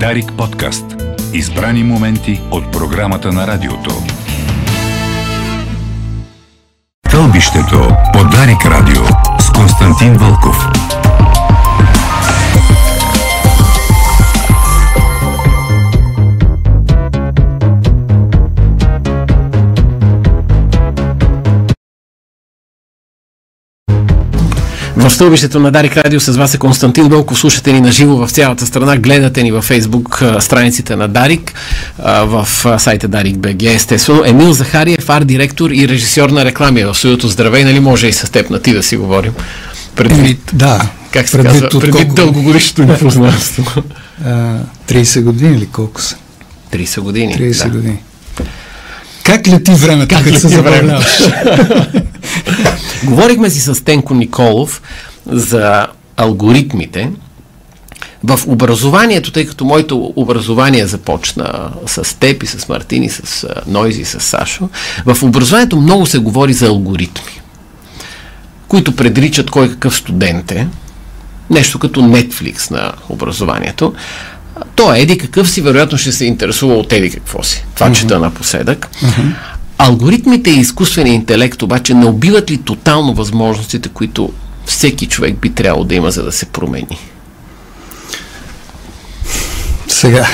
Дарик подкаст. Избрани моменти от програмата на радиото. Тълбището по Дарик радио с Константин Вълков. В стълбището на Дарик Радио с вас е Константин Вълков. Слушате ни на живо в цялата страна. Гледате ни във Фейсбук страниците на Дарик, в сайта Дарик БГ. Естествено, Емил Захариев, арт-директор и режисьор на реклами в студиото. Здравей, нали може и с теб на ти да си говорим? Предвид, да. Как се предвид казва? Предвид колко... дългогодишното ни познанство. 30 години или колко са? 30 години. 30 да. години. Как лети времето, как се забавляваш? Говорихме си с Тенко Николов за алгоритмите в образованието, тъй като моето образование започна с теб и с Мартин и с Нойзи и с Сашо, в образованието много се говори за алгоритми, които предричат кой какъв студент е, нещо като Netflix на образованието. То е еди какъв си, вероятно ще се интересува от еди какво си. Това uh-huh. чета напоследък. Uh-huh. Алгоритмите и изкуствения интелект обаче не убиват ли тотално възможностите, които всеки човек би трябвало да има, за да се промени? Сега,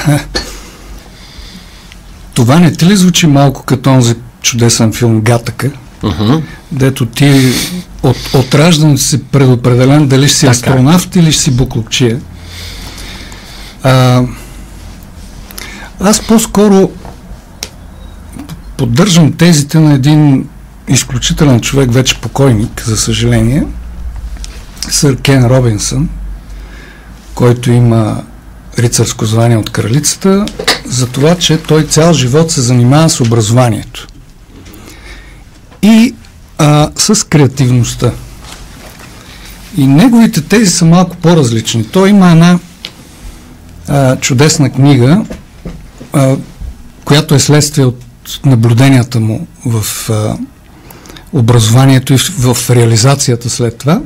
това не ти ли звучи малко като онзи чудесен филм Гатъка, uh-huh. дето ти от, от раждане си предопределен дали ще си така. астронавт или ще си буклукчия. А, аз по-скоро поддържам тезите на един изключителен човек, вече покойник, за съжаление, сър Кен Робинсън, който има рицарско звание от кралицата, за това, че той цял живот се занимава с образованието и а, с креативността. И неговите тези са малко по-различни. Той има една а, чудесна книга, а, която е следствие от наблюденията му в а, образованието и в, в реализацията след това,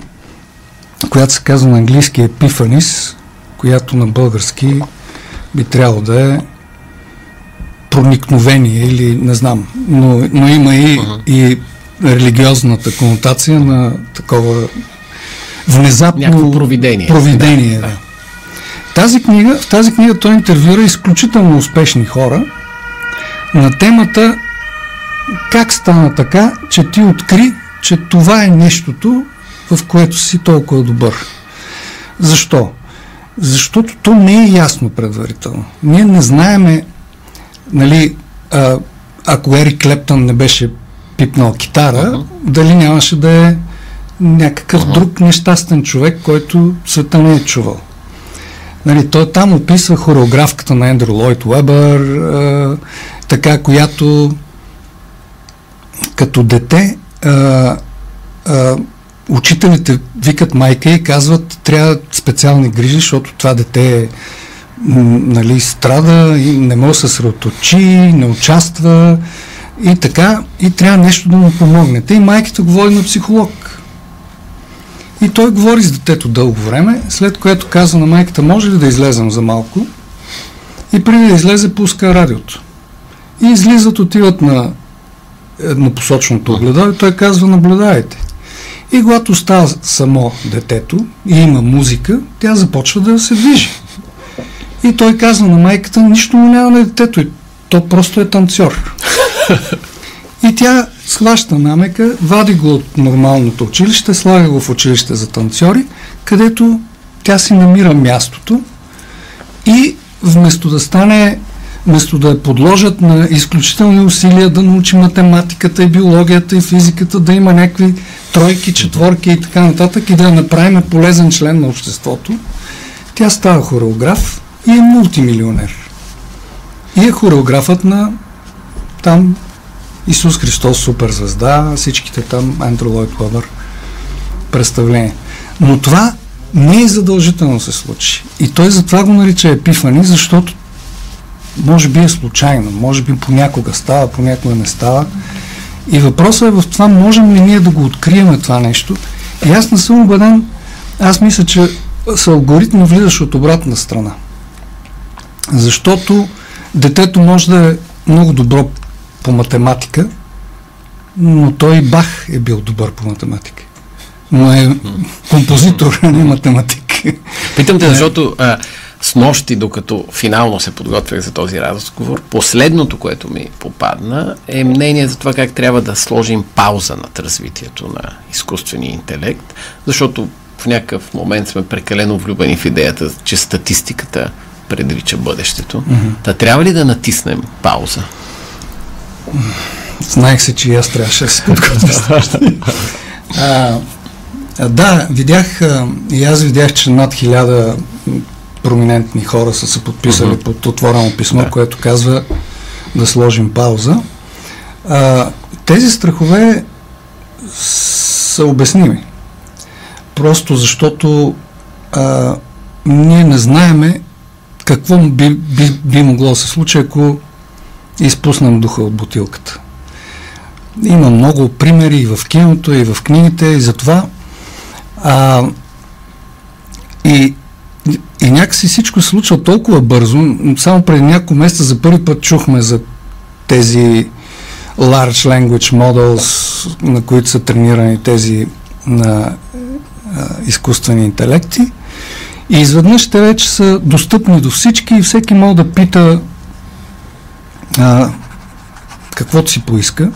която се казва на английски епифанис, която на български би трябвало да е проникновение или не знам, но, но има и, uh-huh. и религиозната конотация на такова внезапно Някакво провидение. провидение да. Да. Тази книга, в тази книга той интервюира изключително успешни хора на темата как стана така, че ти откри, че това е нещото, в което си толкова добър. Защо? Защото то не е ясно предварително. Ние не знаеме, нали, а, ако Ерик Клептън не беше пипнал китара, uh-huh. дали нямаше да е някакъв uh-huh. друг нещастен човек, който света не е чувал. Нали, той там описва хореографката на Ендрю Лойд Уебър, така, която като дете а, а, учителите викат майка и казват, трябва специални грижи, защото това дете е нали, страда и не може да се съсредоточи, не участва и така, и трябва нещо да му помогнете. И майката говори на психолог. И той говори с детето дълго време, след което казва на майката, може ли да излезем за малко? И преди да излезе, пуска радиото. И излизат, отиват на еднопосочното огледало и той казва, наблюдайте. И когато става само детето и има музика, тя започва да се движи. И той казва на майката, нищо му няма на детето. И то просто е танцор. И тя схваща намека, вади го от нормалното училище, слага го в училище за танцори, където тя си намира мястото и вместо да стане вместо да я подложат на изключителни усилия да научи математиката и биологията и физиката, да има някакви тройки, четворки и така нататък и да я направим полезен член на обществото, тя става хореограф и е мултимилионер. И е хореографът на там Исус Христос, суперзвезда, всичките там, Андрю Лойд Лъбър, представление. Но това не е задължително се случи. И той затова го нарича епифани, защото може би е случайно, може би понякога става, понякога не става. И въпросът е в това, можем ли ние да го открием това нещо. И аз не съм убеден, аз мисля, че с алгоритми влизаш от обратна страна. Защото детето може да е много добро по математика, но той Бах е бил добър по математика. Но е композитор, а не математик. Питам те, защото а, с нощи, докато финално се подготвях за този разговор, последното, което ми попадна, е мнение за това как трябва да сложим пауза над развитието на изкуствения интелект, защото в някакъв момент сме прекалено влюбени в идеята, че статистиката предрича бъдещето. Mm-hmm. Та трябва ли да натиснем пауза? Знаех се, че и аз трябваше да се подготвя. да, видях, и аз видях, че над хиляда проминентни хора са се подписали uh-huh. под отворено писмо, да. което казва да сложим пауза. А, тези страхове са обясними. Просто защото а, ние не знаеме какво би, би, би могло да се случи, ако изпуснем духа от бутилката. Има много примери и в киното, и в книгите, и за това. А, и, и някакси всичко се случва толкова бързо. Само преди няколко месеца за първи път чухме за тези large language models, на които са тренирани тези на а, изкуствени интелекти. И изведнъж те вече са достъпни до всички и всеки може да пита а, каквото си поиска.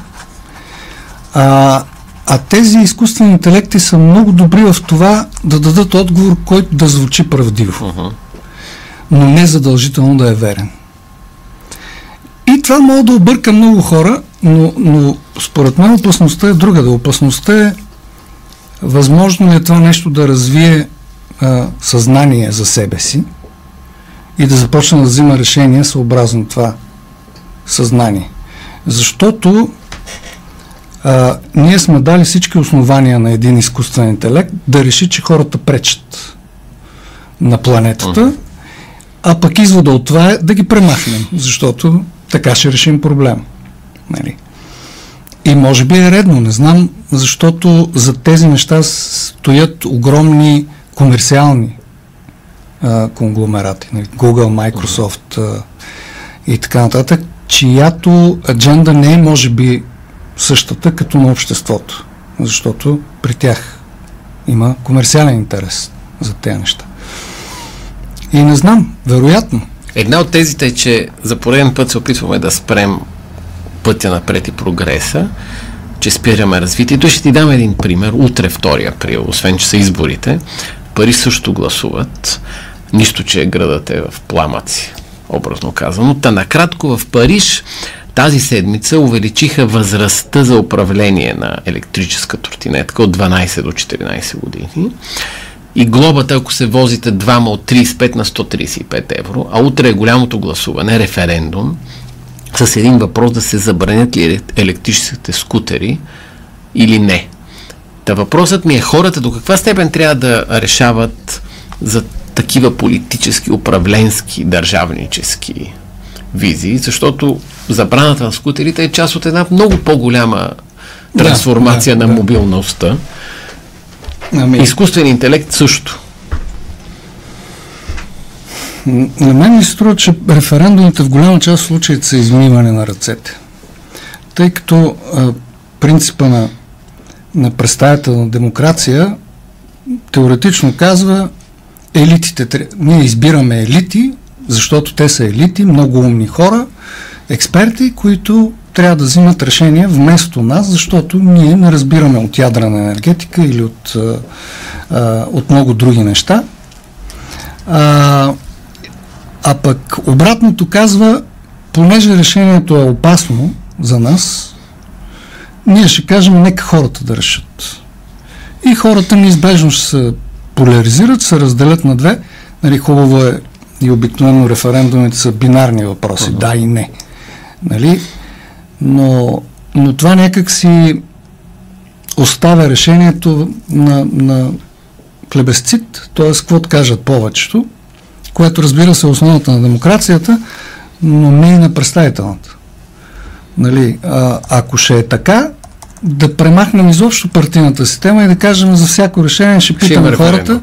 А, а тези изкуствени интелекти са много добри в това да дадат отговор, който да звучи правдиво. Uh-huh. Но не задължително да е верен. И това може да обърка много хора, но, но според мен опасността е друга. Да опасността е възможно ли е това нещо да развие а, съзнание за себе си и да започне да взима решения съобразно това съзнание. Защото а, ние сме дали всички основания на един изкуствен интелект да реши, че хората пречат на планетата, а пък извода от това е да ги премахнем, защото така ще решим проблем. Нали? И може би е редно, не знам, защото за тези неща стоят огромни комерциални а, конгломерати, нали? Google, Microsoft а, и така нататък, чиято адженда не е, може би, същата като на обществото, защото при тях има комерциален интерес за тези неща. И не знам, вероятно. Една от тезите е, че за пореден път се опитваме да спрем пътя напред и прогреса, че спираме развитието. Ще ти дам един пример. Утре, 2 април, освен че са изборите, пари също гласуват. Нищо, че градът е в пламъци, образно казано. Та накратко в Париж тази седмица увеличиха възрастта за управление на електрическа тротинетка от 12 до 14 години. И глобата, ако се возите двама от 35 на 135 евро, а утре е голямото гласуване, референдум, с един въпрос да се забранят ли електрическите скутери или не. Та въпросът ми е хората до каква степен трябва да решават за такива политически, управленски, държавнически визии, защото забраната на скутерите е част от една много по-голяма трансформация да, да, на мобилността. Ами... Изкуствен интелект също. На мен ми се струва, че референдумите в голяма част от случаите са измиване на ръцете. Тъй като а, принципа на, на представителна демокрация теоретично казва елитите, ние избираме елити, защото те са елити, много умни хора, експерти, които трябва да взимат решения вместо нас, защото ние не разбираме от ядрена енергетика или от, а, от много други неща. А, а пък обратното казва, понеже решението е опасно за нас, ние ще кажем, нека хората да решат. И хората неизбежно ще се поляризират, се разделят на две. Нали, хубаво е и обикновено референдумите са бинарни въпроси, uh-huh. да и не. Нали? Но, но това някак си оставя решението на, на плебесцит, т.е. какво кажат повечето, което разбира се е основата на демокрацията, но не и на представителната. Нали, а, ако ще е така, да премахнем изобщо партийната система и да кажем за всяко решение ще питаме хората,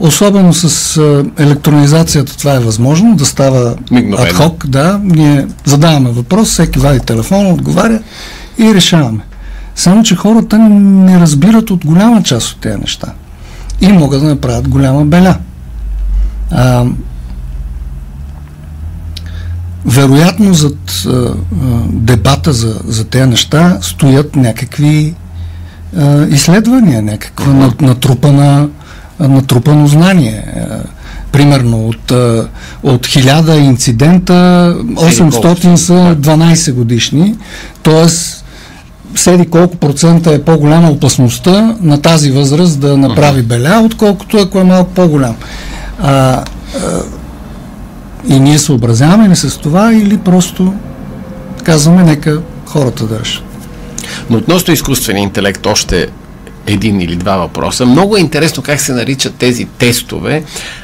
Особено с електронизацията това е възможно да става Мигновено. адхок, да. Ние задаваме въпрос, всеки вади телефона, отговаря и решаваме. Само, че хората не разбират от голяма част от тези неща. И могат да направят голяма беля. А, вероятно зад а, а, дебата за, за тези неща стоят някакви а, изследвания, някаква на, натрупана, натрупано знание. А, примерно от, а, от 1000 инцидента 800 са 12 годишни, т.е. седи колко процента е по-голяма опасността на тази възраст да направи беля, отколкото ако е малко по-голям. А, а, и ние съобразяваме ли с това или просто казваме нека хората да решат. Но относно изкуствения интелект още един или два въпроса. Много е интересно как се наричат тези тестове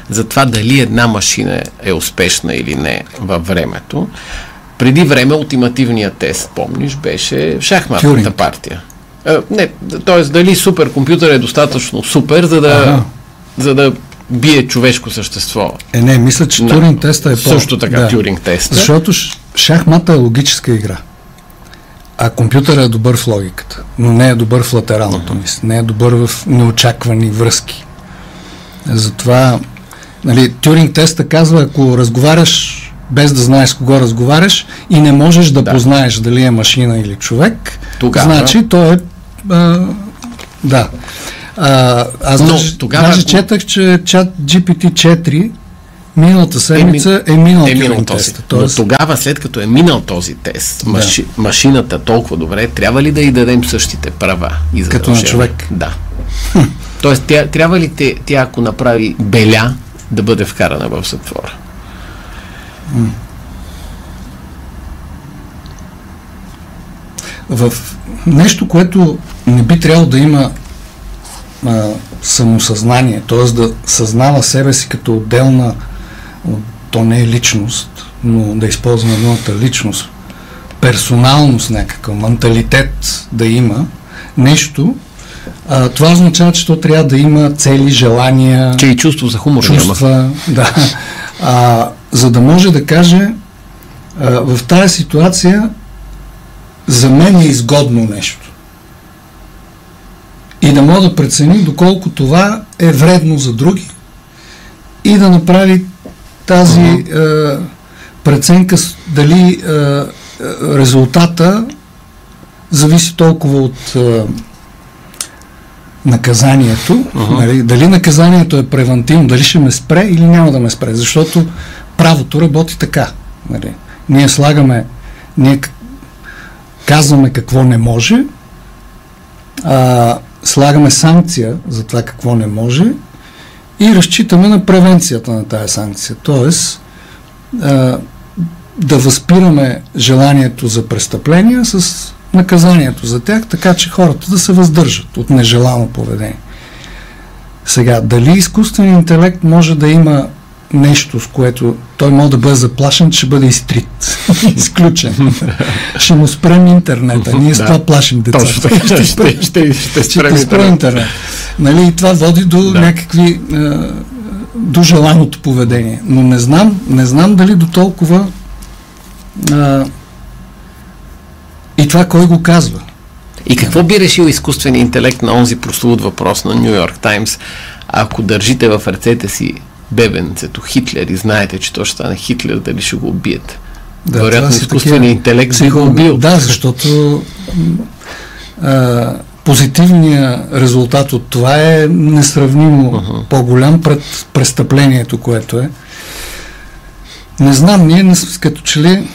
за това дали една машина е успешна или не във времето. Преди време ултимативният тест, помниш, беше шахматната Тюринг. партия. А, не, т.е. дали суперкомпютър е достатъчно супер, за да, Ага. за да бие човешко същество. Е, не, мисля, че Да. Тюринг теста е по... Също така Тюринг теста. Защото шахмата е логическа игра. А компютърът е добър в логиката, но не е добър в латералното мислене, не е добър в неочаквани връзки. Затова, нали, Тюринг теста казва, ако разговаряш без да знаеш с кого разговаряш и не можеш да, Да. познаеш дали е машина или човек, Тогава- значи той е... А, да. А, аз Но даже, тогава, даже ако- четах, че чат GPT-4 миналата седмица е, минал е минал Тюринг този. теста. Но тогава, след като е минал този тест, Да. маши, машината толкова добре, трябва ли да й дадем същите права и Като на човек. Да. Тоест, тя, трябва ли те, тя, ако направи беля, да бъде вкарана в затвора? в нещо, което не би трябвало да има а, самосъзнание, т.е. да съзнава себе си като отделна, то не е личност, но да използваме думата личност, персоналност някаква, менталитет да има, нещо, а, това означава, че то трябва да има цели, желания, Че и чувство за хумор няма. чувства, да. А, за да може да каже а, в тази ситуация за мен е изгодно нещо. И да мога да прецени доколко това е вредно за други и да направи тази а, преценка с- дали а, а, резултата зависи толкова от а, наказанието, uh-huh. нали, дали наказанието е превентивно, дали ще ме спре или няма да ме спре, защото правото работи така. Нали. Ние слагаме, ние казваме какво не може, а, слагаме санкция за това какво не може и разчитаме на превенцията на тая санкция. Тоест, а, да възпираме желанието за престъпления с наказанието за тях, така че хората да се въздържат от нежелано поведение. Сега, дали изкуственият интелект може да има нещо, с което той може да бъде заплашен, ще бъде изтрит, изключен. ще му спрем интернета. Ние с Да. това плашим децата. Точно така. Ще, ще, ще, ще Ще спрем те спре интернет. интернет. Нали, и това води до Да. някакви до желаното поведение. Но не знам, не знам дали до толкова е, и това кой го казва. И какво би решил изкуственият интелект на онзи прословут въпрос на Нью Йорк Таймс, ако държите в ръцете си бебенцето Хитлер и знаете, че то ще стане Хитлер, дали ще го убиете? Да, Вероятно изкуственият интелект би психо- го убил. Да, защото а, позитивният резултат от това е несравнимо uh-huh. по-голям пред престъплението, което е. Не знам, ние не като че ли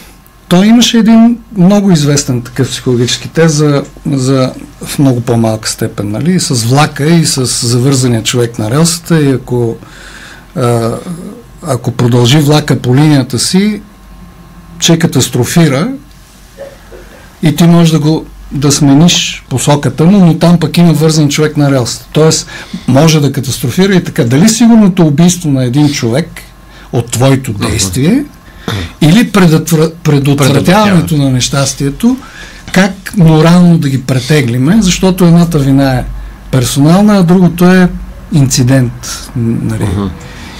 той имаше един много известен такъв психологически тест за, за в много по-малка степен, нали? С влака и с завързания човек на релсата и ако, а, ако продължи влака по линията си, че катастрофира и ти можеш да го да смениш посоката му, но там пък има вързан човек на релсата. Тоест, може да катастрофира и така. Дали сигурното убийство на един човек от твоето действие или предотвра... предотвратяването на нещастието, как морално да ги претеглиме, защото едната вина е персонална, а другото е инцидент. Нали. Uh-huh.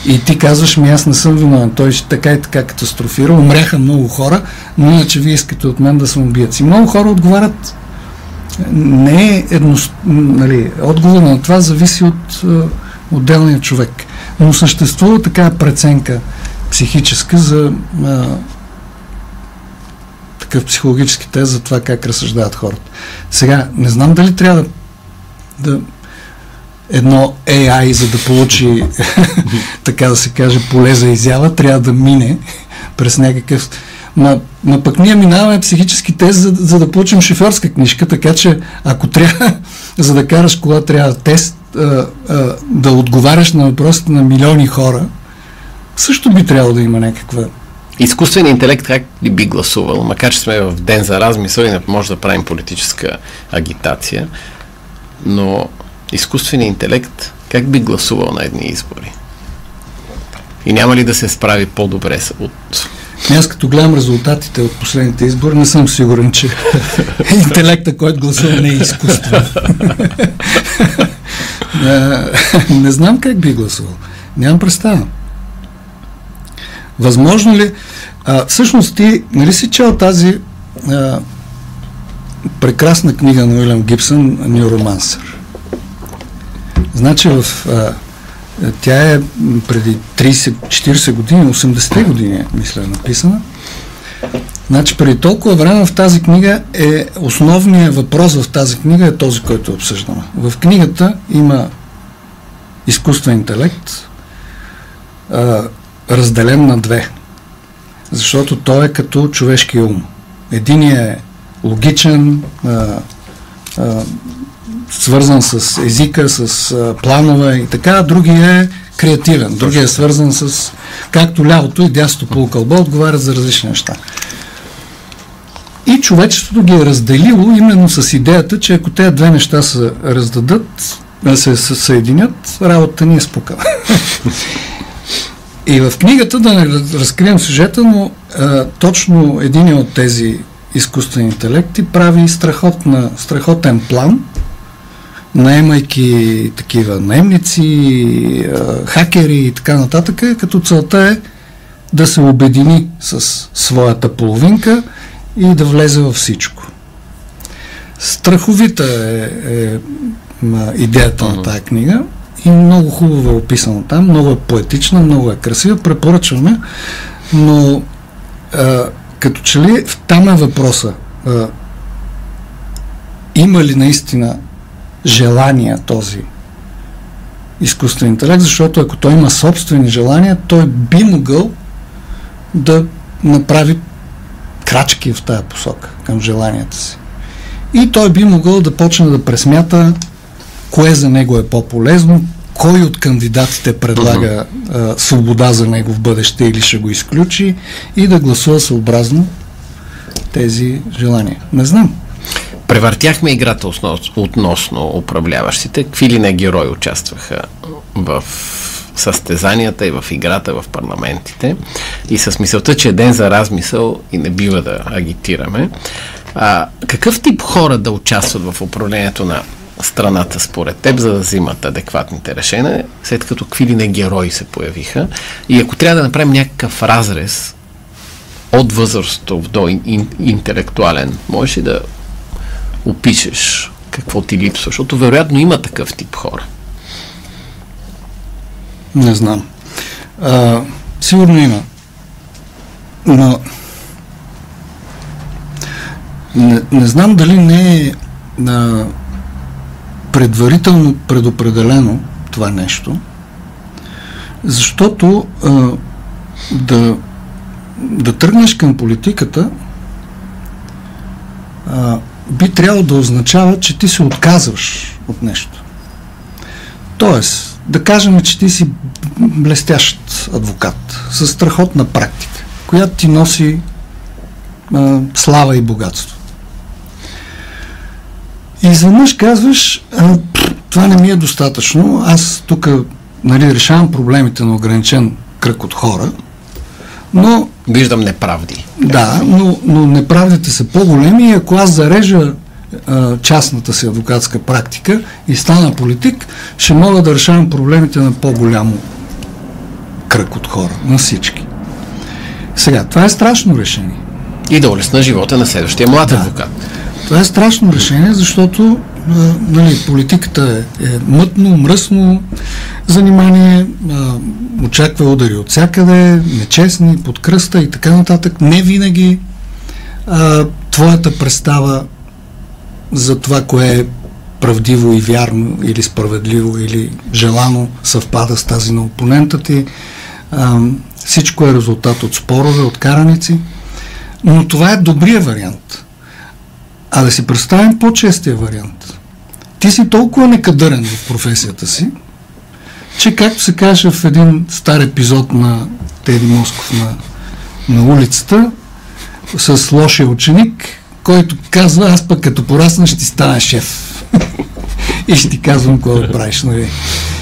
И ти казваш ми, аз не съм виновен. Той ще така и така катастрофира. Умряха много хора, но иначе вие искате от мен да съм убият си. Много хора отговарят не е едно, нали, отговор на това зависи от uh, отделния човек. Но съществува такава преценка психическа за uh, такъв психологически тест за това как разсъждават хората. Сега, не знам дали трябва да, да едно AI, за да получи, така да се каже, поле за изява, трябва да мине през някакъв... Ма, ма пък ние минаваме психически тест, за, за да получим шофьорска книжка, така че ако трябва, за да караш кола, трябва тест, а, а, да отговаряш на въпросите на милиони хора, също би трябвало да има някаква Изкуственият интелект как ли би гласувал, макар че сме в ден за размисъл и не може да правим политическа агитация, но изкуственият интелект как би гласувал на едни избори? И няма ли да се справи по-добре от... Аз като гледам резултатите от последните избори, не съм сигурен, че интелекта, който гласува, не е изкуствен. не знам как би гласувал. Нямам представа. Възможно ли... А, всъщност ти, нали си чел тази а, прекрасна книга на Уилям Гибсън «Нюромансър»? Значи в... А, тя е преди 30-40 години, 80-те години, мисля, е написана. Значи преди толкова време в тази книга е основният въпрос в тази книга е този, който обсъждаме. В книгата има изкуствен интелект, а, разделен на две. Защото той е като човешки ум. Единият е логичен, а, а, свързан с езика, с а, планове и така, другия е креативен. Другия е свързан с, както лявото и дясното полукълбо, отговарят за различни неща. И човечеството ги е разделило именно с идеята, че ако тези две неща се раздадат, се съединят, работата ни е спука. И в книгата, да не разкрием сюжета, но а, точно един от тези изкуствени интелекти прави страхотна, страхотен план, наемайки такива наемници, хакери и така нататък, като целта е да се обедини с своята половинка и да влезе във всичко. Страховита е, е, идеята на тази книга и много хубаво е описано там, много е поетична, много е красива, препоръчваме, но а, като че ли там е въпроса а, има ли наистина желания този изкуствен интелект, защото ако той има собствени желания, той би могъл да направи крачки в тая посока към желанията си. И той би могъл да почне да пресмята кое за него е по-полезно, кой от кандидатите предлага а, свобода за него в бъдеще или ще го изключи и да гласува съобразно тези желания. Не знам. Превъртяхме играта относно управляващите. Какви ли не герои участваха в състезанията и в играта в парламентите и с мисълта, че е ден за размисъл и не бива да агитираме. А, какъв тип хора да участват в управлението на страната според теб, за да взимат адекватните решения, след като какви ли не герои се появиха. И ако трябва да направим някакъв разрез от възрастов до ин, ин, интелектуален, можеш ли да опишеш какво ти липсва? Защото вероятно има такъв тип хора. Не знам. А, сигурно има. Но не, не знам дали не е на предварително предопределено това нещо, защото а, да, да тръгнеш към политиката а, би трябвало да означава, че ти се отказваш от нещо. Тоест, да кажем, че ти си блестящ адвокат с страхотна практика, която ти носи а, слава и богатство. И изведнъж казваш, а, това не ми е достатъчно, аз тук нали, решавам проблемите на ограничен кръг от хора, но... Виждам неправди. Да, но, но неправдите са по-големи и ако аз зарежа а, частната си адвокатска практика и стана политик, ще мога да решавам проблемите на по-голямо кръг от хора, на всички. Сега, това е страшно решение. И да улесна живота на следващия млад Да. адвокат. Това е страшно решение, защото нали, политиката е, е мътно, мръсно занимание, а, очаква удари от всякъде, нечестни, под кръста и така нататък. Не винаги а, твоята представа за това, кое е правдиво и вярно или справедливо или желано съвпада с тази на опонента ти. А, всичко е резултат от спорове, от караници. Но това е добрия вариант. А да си представим по-честия вариант. Ти си толкова некадърен в професията си, че както се каже в един стар епизод на Теди Москов на, на улицата, с лошия ученик, който казва, аз пък като порасна ще ти стана шеф. И ще ти казвам какво да правиш, нали?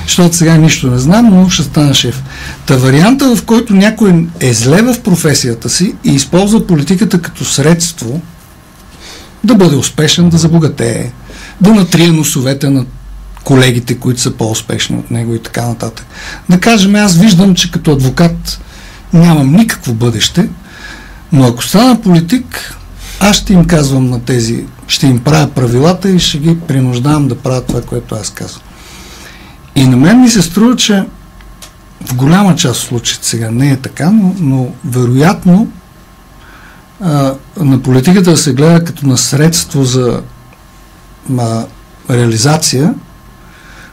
Защото сега нищо не знам, но ще стана шеф. Та варианта, в който някой е зле в професията си и използва политиката като средство да бъде успешен, да забогатее, да натрие носовете на колегите, които са по-успешни от него и така нататък. Да кажем, аз виждам, че като адвокат нямам никакво бъдеще, но ако стана политик, аз ще им казвам на тези, ще им правя правилата и ще ги принуждавам да правят това, което аз казвам. И на мен ми се струва, че в голяма част от случаите сега не е така, но, но вероятно а, на политиката да се гледа като на средство за а, реализация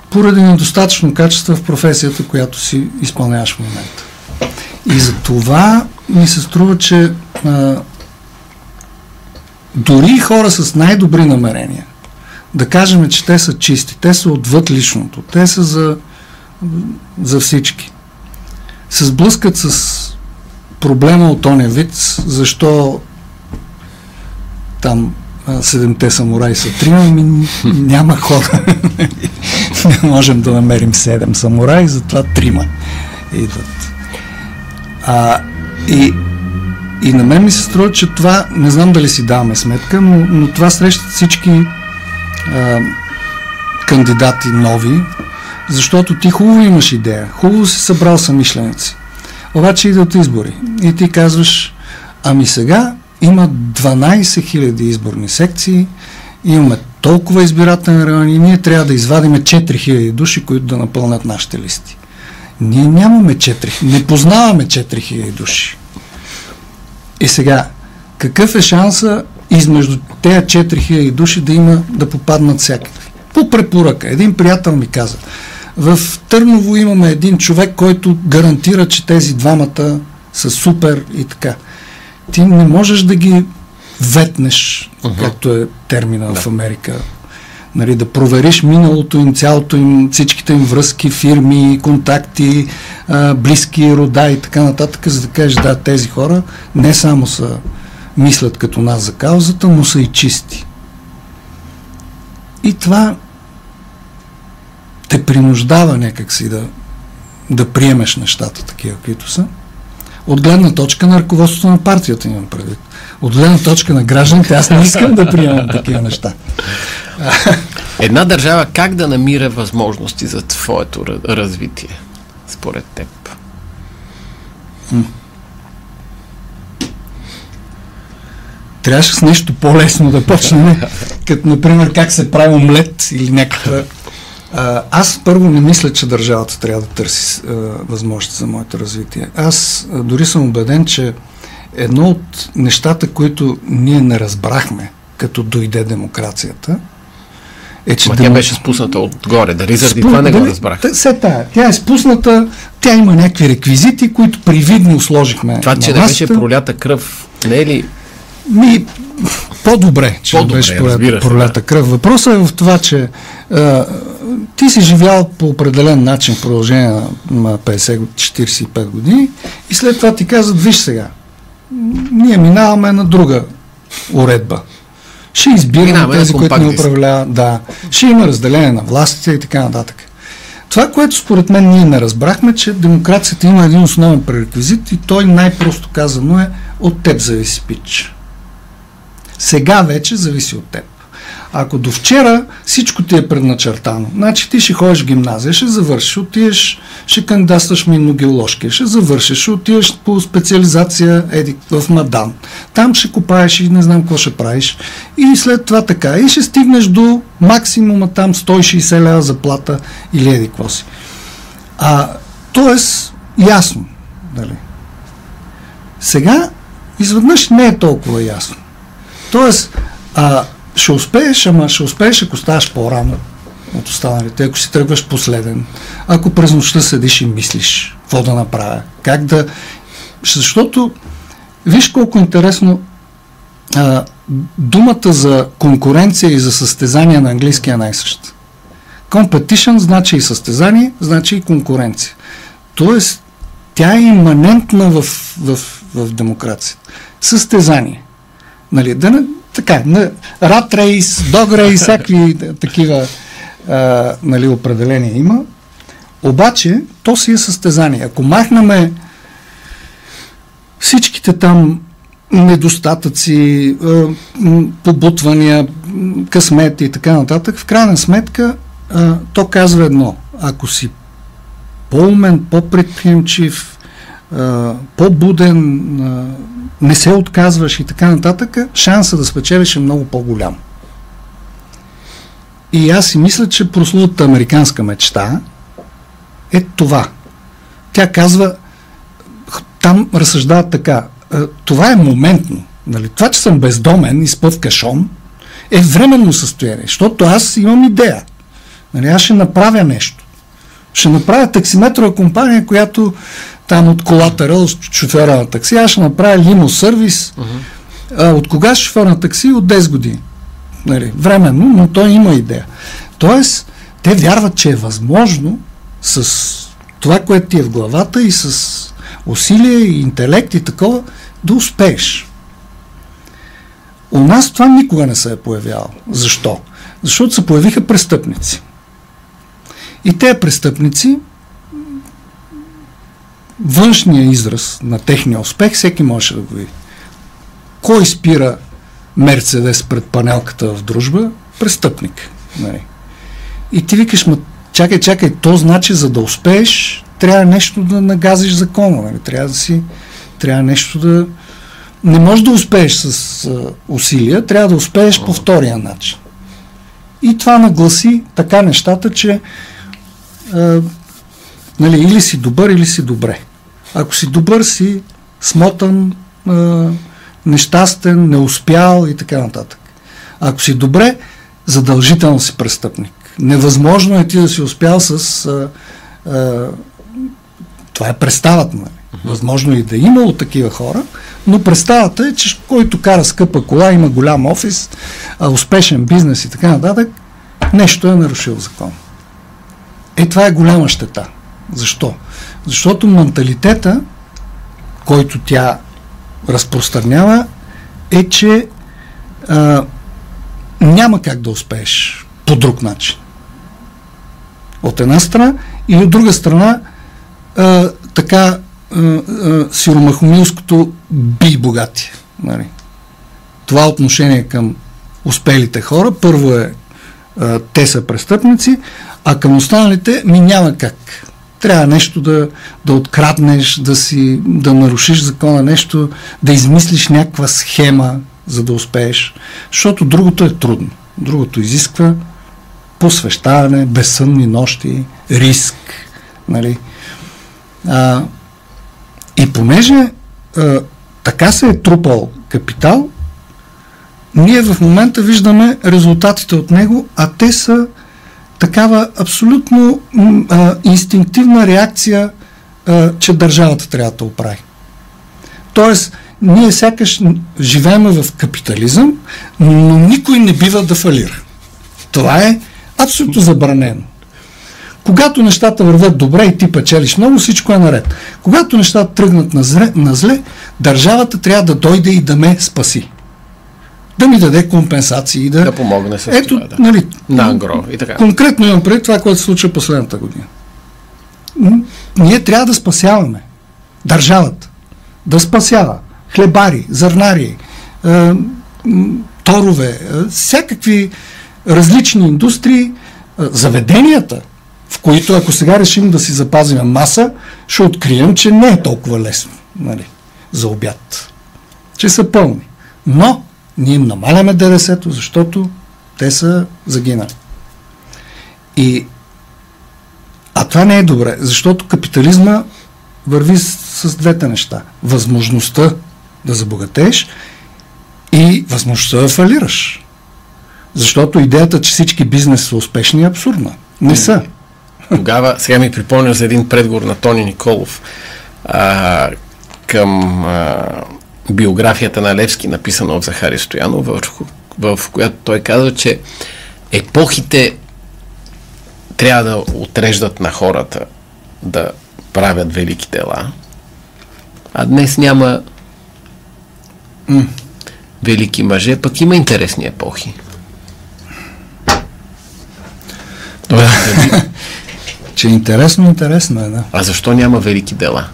поради недостатъчно качество в професията, която си изпълняваш в момента. И за това ми се струва, че а, дори хора с най-добри намерения, да кажем, че те са чисти, те са отвъд личното, те са за, за всички, се сблъскат с проблема от оня вид, защо там седемте самураи са трима, ми няма хора. Не можем да намерим седем самураи, затова трима идват. А, и, и на мен ми се струва, че това, не знам дали си даваме сметка, но, но това срещат всички а, кандидати нови, защото ти хубаво имаш идея, хубаво си събрал самишленици. Обаче идват избори и ти казваш, ами сега има 12 000 изборни секции, имаме толкова избирателни райони и ние трябва да извадим 4 000 души, които да напълнят нашите листи. Ние нямаме 4, не познаваме 4000 души. И сега, какъв е шанса измежду тези 4000 души да има, да попаднат всякакви? По препоръка. Един приятел ми каза, в Търново имаме един човек, който гарантира, че тези двамата са супер и така. Ти не можеш да ги ветнеш, uh-huh. както е термина да. в Америка. Нали, да провериш миналото им, цялото им, всичките им връзки, фирми, контакти, а, близки, рода и така нататък, за да кажеш, да, тези хора не само са мислят като нас за каузата, но са и чисти. И това те принуждава някакси да, да приемеш нещата такива, каквито са. От гледна точка на ръководството на партията имам предвид. От гледна точка на гражданите аз не искам да приемам такива неща. Една държава как да намира възможности за твоето развитие, според теб? Трябваше с нещо по-лесно да почнем, като например как се прави омлет или някаква... А, аз първо не мисля, че държавата трябва да търси а, възможности за моето развитие. Аз а, дори съм убеден, че едно от нещата, които ние не разбрахме, като дойде демокрацията, е, че Ма тя беше спусната отгоре, дали заради Спу... това не го разбрах? Се тая. Тя е спусната, тя има някакви реквизити, които привидно сложихме Това, че не беше пролята кръв, не е ли ми, по-добре, че по-добре, беше пролята кръв. Въпросът е в това, че а, ти си живял по определен начин в продължение на 50-45 години и след това ти казват, виж сега, ние минаваме на друга уредба. Ще избираме Минаваме тези, които ни управляват. Да. Ще има разделение на властите и така нататък. Това, което според мен ние не разбрахме, че демокрацията има един основен пререквизит и той най-просто казано е от теб зависи пич. Сега вече зависи от теб. Ако до вчера всичко ти е предначертано, значи ти ще ходиш в гимназия, ще завършиш, отиеш, ще кандидатстваш минно-геоложки, ще завършиш, отиеш по специализация еди, в Мадан. Там ще копаеш и не знам какво ще правиш. И след това така. И ще стигнеш до максимума там 160 лева заплата или еди какво си. А, тоест, ясно. Дали? Сега, изведнъж не е толкова ясно. Тоест, а, ще успееш, ама ще успееш, ако ставаш по-рано от останалите, ако си тръгваш последен, ако през нощта седиш и мислиш какво да направя, как да... Защото, виж колко интересно а, думата за конкуренция и за състезание на английския е най-съща. Competition значи и състезание, значи и конкуренция. Тоест, тя е иманентна в, в, в демокрацията. Състезание. Нали, да не, така, на рад рейс, дог рейс, всякакви такива а, нали, определения има. Обаче, то си е състезание. Ако махнаме всичките там недостатъци, побутвания, късмет и така нататък, в крайна сметка то казва едно. Ако си по-умен, по-предприемчив, по-буден, не се отказваш и така нататък, шанса да спечелиш е много по-голям. И аз си мисля, че прословата американска мечта е това. Тя казва, там разсъждават така, това е моментно. Нали? Това, че съм бездомен и спа в кашон, е временно състояние, защото аз имам идея. Нали? Аз ще направя нещо. Ще направя таксиметрова компания, която там от колатера, шофера на такси, аз ще направя лимо сервис. Uh-huh. От кога шофер на такси? От 10 години. Нали, временно, но той има идея. Тоест, те вярват, че е възможно с това, което ти е в главата и с усилие и интелект и такова, да успееш. У нас това никога не се е появявало. Защо? Защото се появиха престъпници. И те престъпници външния израз на техния успех всеки може да го види. Кой спира Мерцедес пред панелката в дружба? Престъпник. Нали. И ти викаш, ма, чакай, чакай, то значи за да успееш, трябва нещо да нагазиш закона. Нали. Трябва да си, трябва нещо да... Не можеш да успееш с а, усилия, трябва да успееш по втория начин. И това нагласи така нещата, че а, нали, или си добър, или си добре. Ако си добър, си смотан, а, нещастен, неуспял и така нататък. Ако си добре, задължително си престъпник. Невъзможно е ти да си успял с... А, а, това е представата. Нали? Възможно и да е имало такива хора, но представата е, че който кара скъпа кола, има голям офис, а успешен бизнес и така нататък, нещо е нарушил закон. Е, това е голяма щета. Защо? Защото менталитета, който тя разпространява, е, че а, няма как да успееш по друг начин. От една страна и от друга страна а, така а, а, сиромахомилското би богати. Нали? Това отношение към успелите хора, първо е а, те са престъпници, а към останалите ми няма как. Трябва нещо да, да откраднеш, да, си, да нарушиш закона, нещо, да измислиш някаква схема, за да успееш. Защото другото е трудно. Другото изисква посвещаване, безсънни нощи, риск. Нали? А, и понеже а, така се е трупал капитал, ние в момента виждаме резултатите от него, а те са такава абсолютно а, инстинктивна реакция, а, че държавата трябва да оправи. Тоест, ние сякаш живеем в капитализъм, но никой не бива да фалира. Това е абсолютно забранено. Когато нещата вървят добре и ти печелиш много, всичко е наред. Когато нещата тръгнат на на зле държавата трябва да дойде и да ме спаси да ми даде компенсации. Да, да помогне с Ето, това. Да. Нали, На ангро и така. Конкретно имам преди това, което се случва последната година. Ние трябва да спасяваме държавата. Да спасява хлебари, зърнари, е, торове, е, всякакви различни индустрии, заведенията, в които ако сега решим да си запазим маса, ще открием, че не е толкова лесно нали, за обяд. Че са пълни. Но ние им намаляме ДДС-то, защото те са загинали. И а това не е добре, защото капитализма върви с, с двете неща. Възможността да забогатееш и възможността да фалираш. Защото идеята, че всички бизнес са успешни е абсурдна. Не са. Тогава, сега ми припомня за един предговор на Тони Николов а, към а, биографията на Левски, написана от Захари Стоянов, в, в която той казва, че епохите трябва да отреждат на хората да правят велики дела, а днес няма м- велики мъже, пък има интересни епохи. Тоест, че е интересно, интересно е, да. А защо няма велики дела?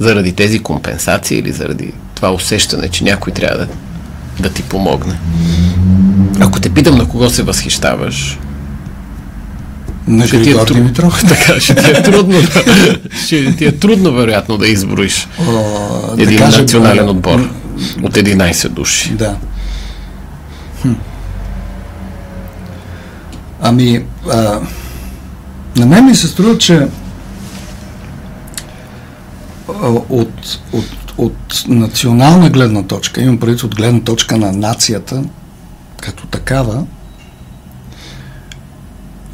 Заради тези компенсации или заради това усещане, че някой трябва да, да ти помогне? Ако те питам на кого се възхищаваш, на ще ти е, Димитров. Така, ще ти е трудно ще ти е трудно, вероятно, да изброиш О, един да кажем, национален отбор от 11 души. Да. Хм. Ами, а, на мен ми се струва, че от, от, от национална гледна точка, имам предвид от гледна точка на нацията, като такава,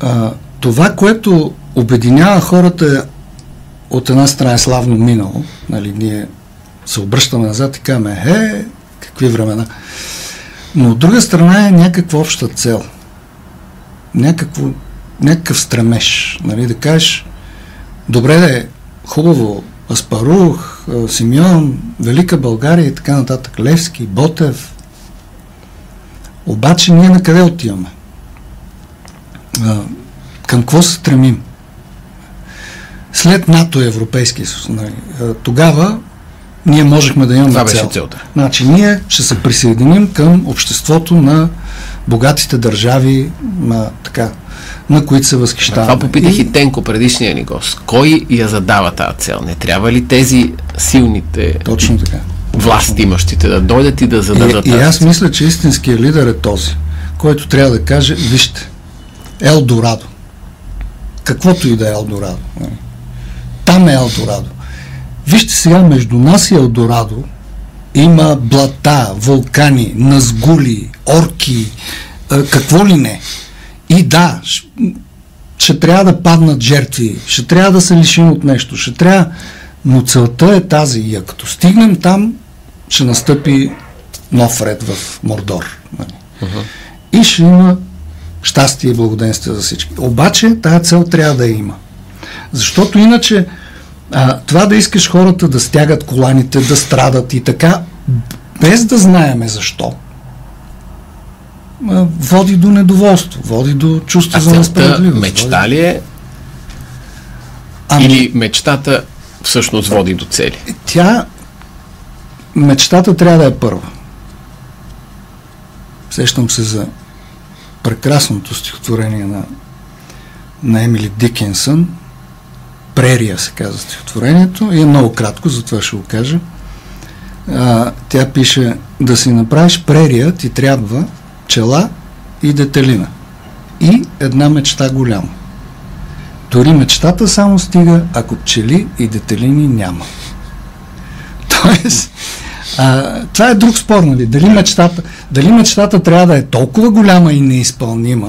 а, това, което обединява хората е от една страна е славно минало, нали, ние се обръщаме назад и казваме, е, какви времена. Но от друга страна е някаква обща цел. Някакво, някакъв стремеж. Нали, да кажеш, добре да е, хубаво, Аспарух, Симеон, Велика България и така нататък, Левски, Ботев. Обаче ние на къде отиваме? към какво се стремим? След НАТО и Европейския съюз, нали, тогава ние можехме да имаме Това беше целта. Значи ние ще се присъединим към обществото на богатите държави, на, така, на които се възхищаваме. Това попитах и, и Тенко, предишния ни гост. Кой я задава тази цел? Не трябва ли тези силните Точно така. власт имащите да дойдат и да зададат и, и аз мисля, че истинският лидер е този, който трябва да каже, вижте, Елдорадо каквото и да е Елдорадо. Нали. Там е Елдорадо. Вижте сега, между нас и Елдорадо има блата, вулкани, назгули, орки, какво ли не. И да, ще трябва да паднат жертви, ще трябва да се лишим от нещо, ще трябва, но целта е тази. И като стигнем там, ще настъпи нов ред в Мордор. Uh-huh. И ще има щастие и благоденствие за всички. Обаче тая цел трябва да я има. Защото иначе а, това да искаш хората да стягат коланите, да страдат и така, без да знаеме защо, а, води до недоволство, води до чувство а за несправедливост. мечта ли е? Ами, Или мечтата всъщност води до цели? Тя, мечтата трябва да е първа. Сещам се за прекрасното стихотворение на, на Емили Дикенсън. Прерия се казва стихотворението и е много кратко, затова ще го кажа. А, тя пише, да си направиш прерия ти трябва чела и детелина. И една мечта голяма. Дори мечтата само стига, ако пчели и детелини няма. Тоест, а, това е друг спор, нали? Дали мечтата, дали мечтата трябва да е толкова голяма и неизпълнима,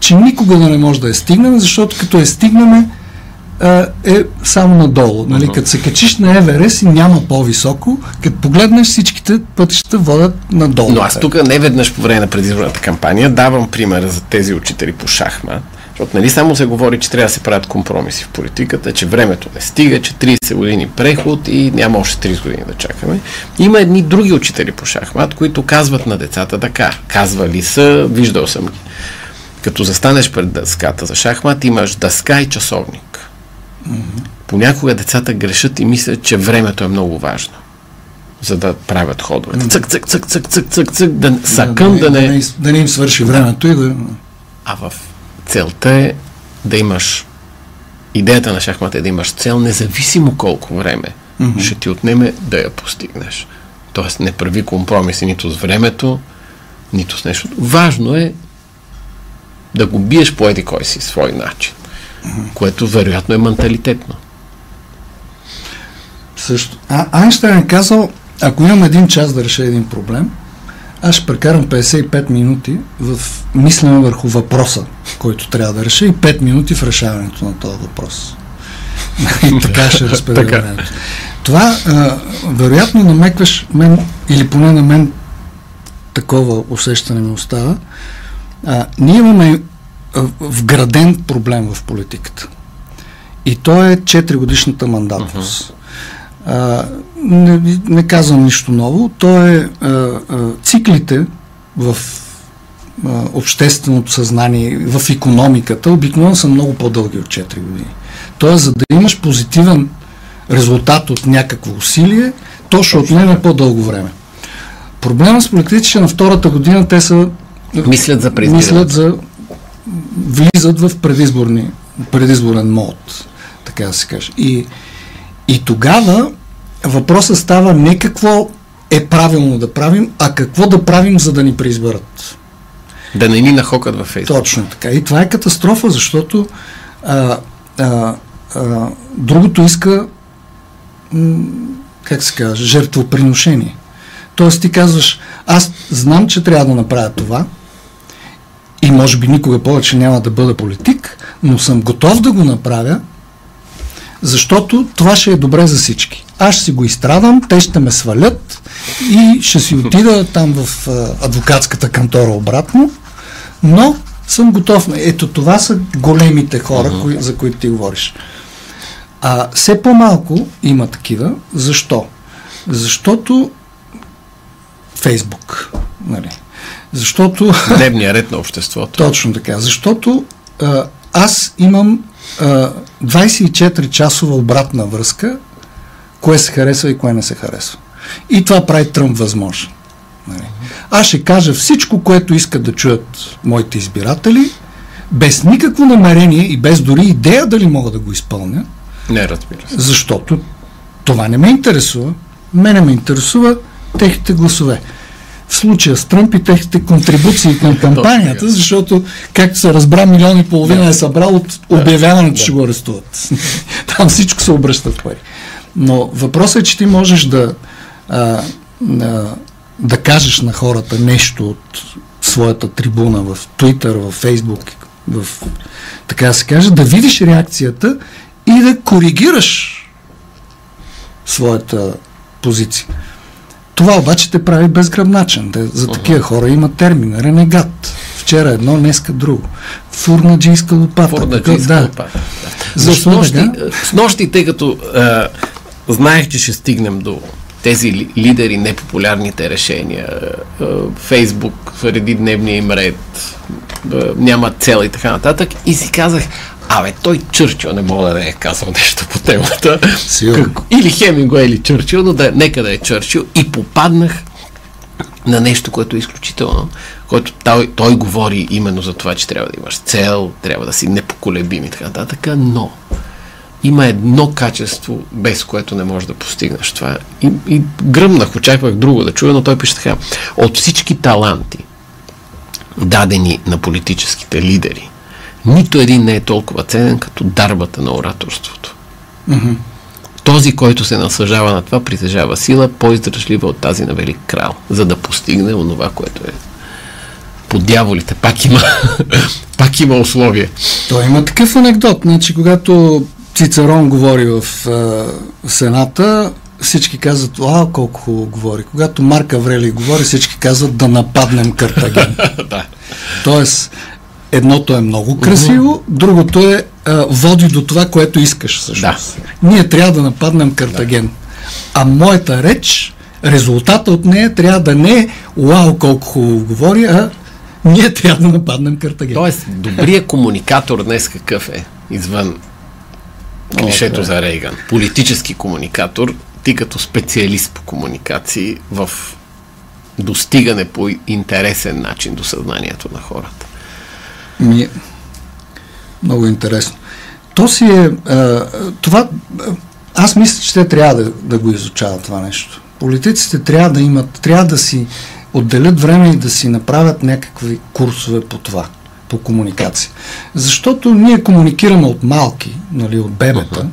че никога да не може да я стигнем, защото като я стигнем е само надолу. Нали? Като се качиш на Еверест и няма по-високо, като погледнеш всичките пътища водят надолу. Но аз тук не веднъж по време на предизборната кампания давам пример за тези учители по шахмат, защото нали само се говори, че трябва да се правят компромиси в политиката, че времето не стига, че 30 години преход и няма още 30 години да чакаме. Има едни други учители по шахмат, които казват на децата така. Казвали са, виждал съм ги. Като застанеш пред дъската за шахмат, имаш дъска и часовник. Mm-hmm. Понякога децата грешат и мислят, че времето е много важно. за да правят ходовете. Цък, цък, цък, цък, цък, цък, цък, да, сакъм да, да, не... не, да не им свърши времето и да... А в целта е да имаш идеята на шахмата е да имаш цел, независимо колко време mm-hmm. ще ти отнеме да я постигнеш. Тоест не прави компромиси нито с времето, нито с нещо. Важно е да го биеш по еди кой си свой начин. Което вероятно е менталитетно. Също. А, Айнштайн е казал, ако имам един час да реша един проблем, аз ще прекарам 55 минути в мислене върху въпроса, който трябва да реша и 5 минути в решаването на този въпрос. и така ще разпределя времето. Това, а, вероятно, намекваш мен, или поне на мен такова усещане ми остава. А, ние имаме вграден проблем в политиката. И то е 4 годишната мандатност. Uh-huh. А, не, не казвам нищо ново. То е а, а, циклите в а, общественото съзнание, в економиката, обикновено са много по-дълги от 4 години. Тоест, за да имаш позитивен резултат от някакво усилие, то ще отнеме по-дълго време. Проблема с политиците, че на втората година те са мислят за мислят за влизат в предизборни, предизборен мод, така да се каже. И и тогава въпросът става не какво е правилно да правим, а какво да правим, за да ни преизберат. Да не ни нахокат във Фейсбук. Точно така. И това е катастрофа, защото а, а, а, другото иска как се казва, жертвоприношение. Тоест ти казваш, аз знам, че трябва да направя това и може би никога повече няма да бъда политик, но съм готов да го направя, защото това ще е добре за всички. Аз ще си го изстрадам, те ще ме свалят и ще си отида там в адвокатската кантора обратно, но съм готов. Ето това са големите хора, uh-huh. кои, за които ти говориш. А все по-малко има такива. Защо? Защото Фейсбук. Нали? Защото... Дневния ред на обществото. Точно така. Защото а, аз имам 24-часова обратна връзка, кое се харесва и кое не се харесва. И това прави Тръмп възможно. Нали? Аз ще кажа всичко, което искат да чуят моите избиратели, без никакво намерение и без дори идея дали мога да го изпълня. Не, разбира се. Защото това не ме интересува. Мене ме интересува техните гласове в случая с Тръмп и техните контрибуции към кампанията, защото, както се разбра, милион и половина е събрал от обявяването, че го арестуват. Там всичко се обръща в пари. Но въпросът е, че ти можеш да, а, а, да кажеш на хората нещо от своята трибуна в Twitter, в Facebook, в, така да се каже, да видиш реакцията и да коригираш своята позиция. Това обаче те прави безгръбначен. За такива хора има термин. Ренегат. Вчера едно, днеска друго. Фурнаджийска лопата. Фурнаджийска да. лопата. Да. Защо с нощи, с нощи, тъй като а, знаех, че ще стигнем до тези лидери, непопулярните решения, Фейсбук реди дневния им ред, няма цел и така нататък. И си казах, Абе, той Чърчил не мога да не е казал нещо по темата. Как, или Хемингуей, или Чърчил, но да, нека да е Чърчил. И попаднах на нещо, което е изключително, което той, той говори именно за това, че трябва да имаш цел, трябва да си непоколебим и така нататък, но има едно качество, без което не можеш да постигнеш това. И, и гръмнах, очаквах друго да чуя, но той пише така. От всички таланти, дадени на политическите лидери, нито един не е толкова ценен като дарбата на ораторството. Mm-hmm. Този, който се насъжава на това, притежава сила, по-издръжлива от тази на Велик крал, за да постигне онова, което е по дяволите. Пак има, пак има условия. Той има такъв анекдот. Значи, когато Цицерон говори в а, Сената, всички казват, а, колко хубаво говори. Когато Марк Аврели говори, всички казват да нападнем Картаген. да. Тоест, едното е много красиво, другото е а, води до това, което искаш всъщност. Да. Ние трябва да нападнем Картаген. Да. А моята реч, резултата от нея трябва да не е вау колко хубаво говори, а ние трябва да нападнем Картаген. Тоест, добрият комуникатор днес какъв е? Извън клишето О, за Рейган. Политически комуникатор, ти като специалист по комуникации в достигане по интересен начин до съзнанието на хората? Ми, много интересно. То си е... А, това... Аз мисля, че те трябва да, да го изучават това нещо. Политиците трябва да имат, трябва да си отделят време и да си направят някакви курсове по това, по комуникация. Защото ние комуникираме от малки, нали, от бебета,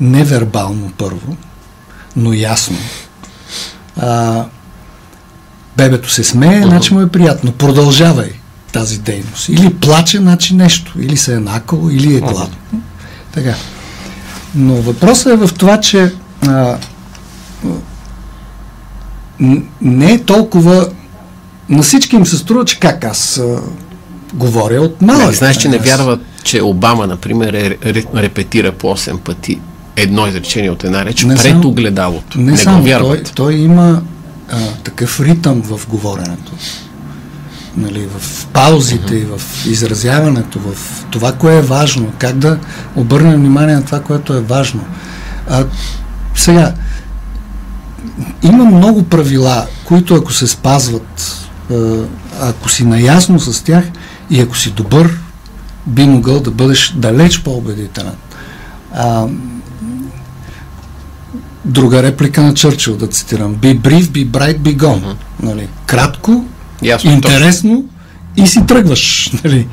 невербално първо, но ясно. А, бебето се смее, значи му е приятно. Продължавай тази дейност. Или плаче, значи нещо. Или се е накало, или е гладно. Така. Но въпросът е в това, че а, не е толкова... На всички им се струва, че как аз а, говоря от малък. Не, знаеш, че не вярват, че Обама, например, е, репетира по 8 пъти едно изречение от една реч не пред сам, огледалото. Не, не само, той, той има а, такъв ритъм в говоренето. Нали, в паузите и в изразяването, в това, кое е важно, как да обърнем внимание на това, което е важно. А, сега, има много правила, които ако се спазват, ако си наясно с тях и ако си добър, би могъл да бъдеш далеч по-убедителен. А, друга реплика на Чърчил, да цитирам. Be brief, be bright, be gone. Uh-huh. Нали? Кратко, Ясно, интересно и си тръгваш. Нали?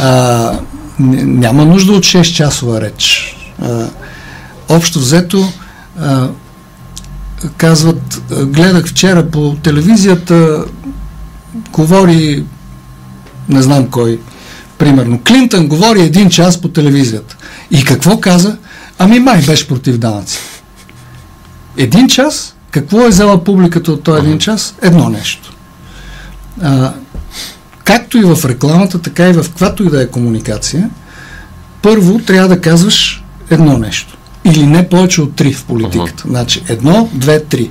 А, няма нужда от 6 часова реч. А, общо взето, а, казват, гледах вчера по телевизията, говори, не знам кой, примерно, Клинтън говори един час по телевизията. И какво каза? Ами май беше против данъци. Един час? Какво е взела публиката от този един час? Едно нещо. А, както и в рекламата, така и в каквато и да е комуникация, първо трябва да казваш едно нещо или не повече от три в политиката. Uh-huh. Значи едно, две, три.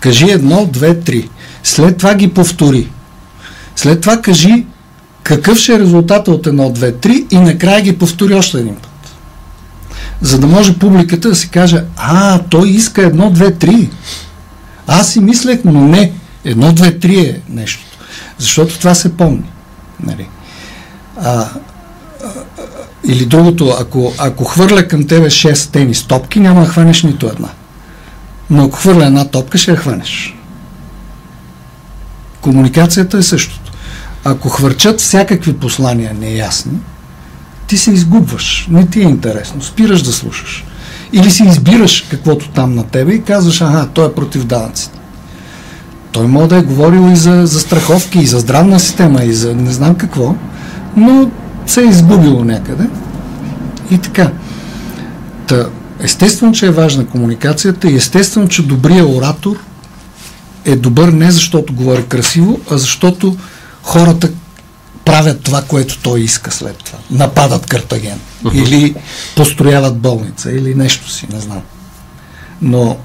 Кажи едно, две, три. След това ги повтори. След това кажи какъв ще е резултата от едно, две, три и накрая ги повтори още един път. За да може публиката да си каже, а, той иска едно, две, три. Аз си мислех, но не. Едно, две, три е нещото. Защото това се помни. Нали? А, или другото, ако, ако хвърля към тебе 6 тенис топки, няма да хванеш нито една. Но ако хвърля една топка, ще я хванеш. Комуникацията е същото. Ако хвърчат всякакви послания неясни, ти се изгубваш. Не ти е интересно. Спираш да слушаш. Или си избираш каквото там на тебе и казваш, ага, той е против данъците. Той може да е говорил и за, за страховки, и за здравна система, и за не знам какво, но се е изгубило някъде. И така. Та, естествено, че е важна комуникацията и естествено, че добрият оратор е добър не защото говори красиво, а защото хората правят това, което той иска след това. Нападат Картаген. Или построяват болница, или нещо си, не знам. Но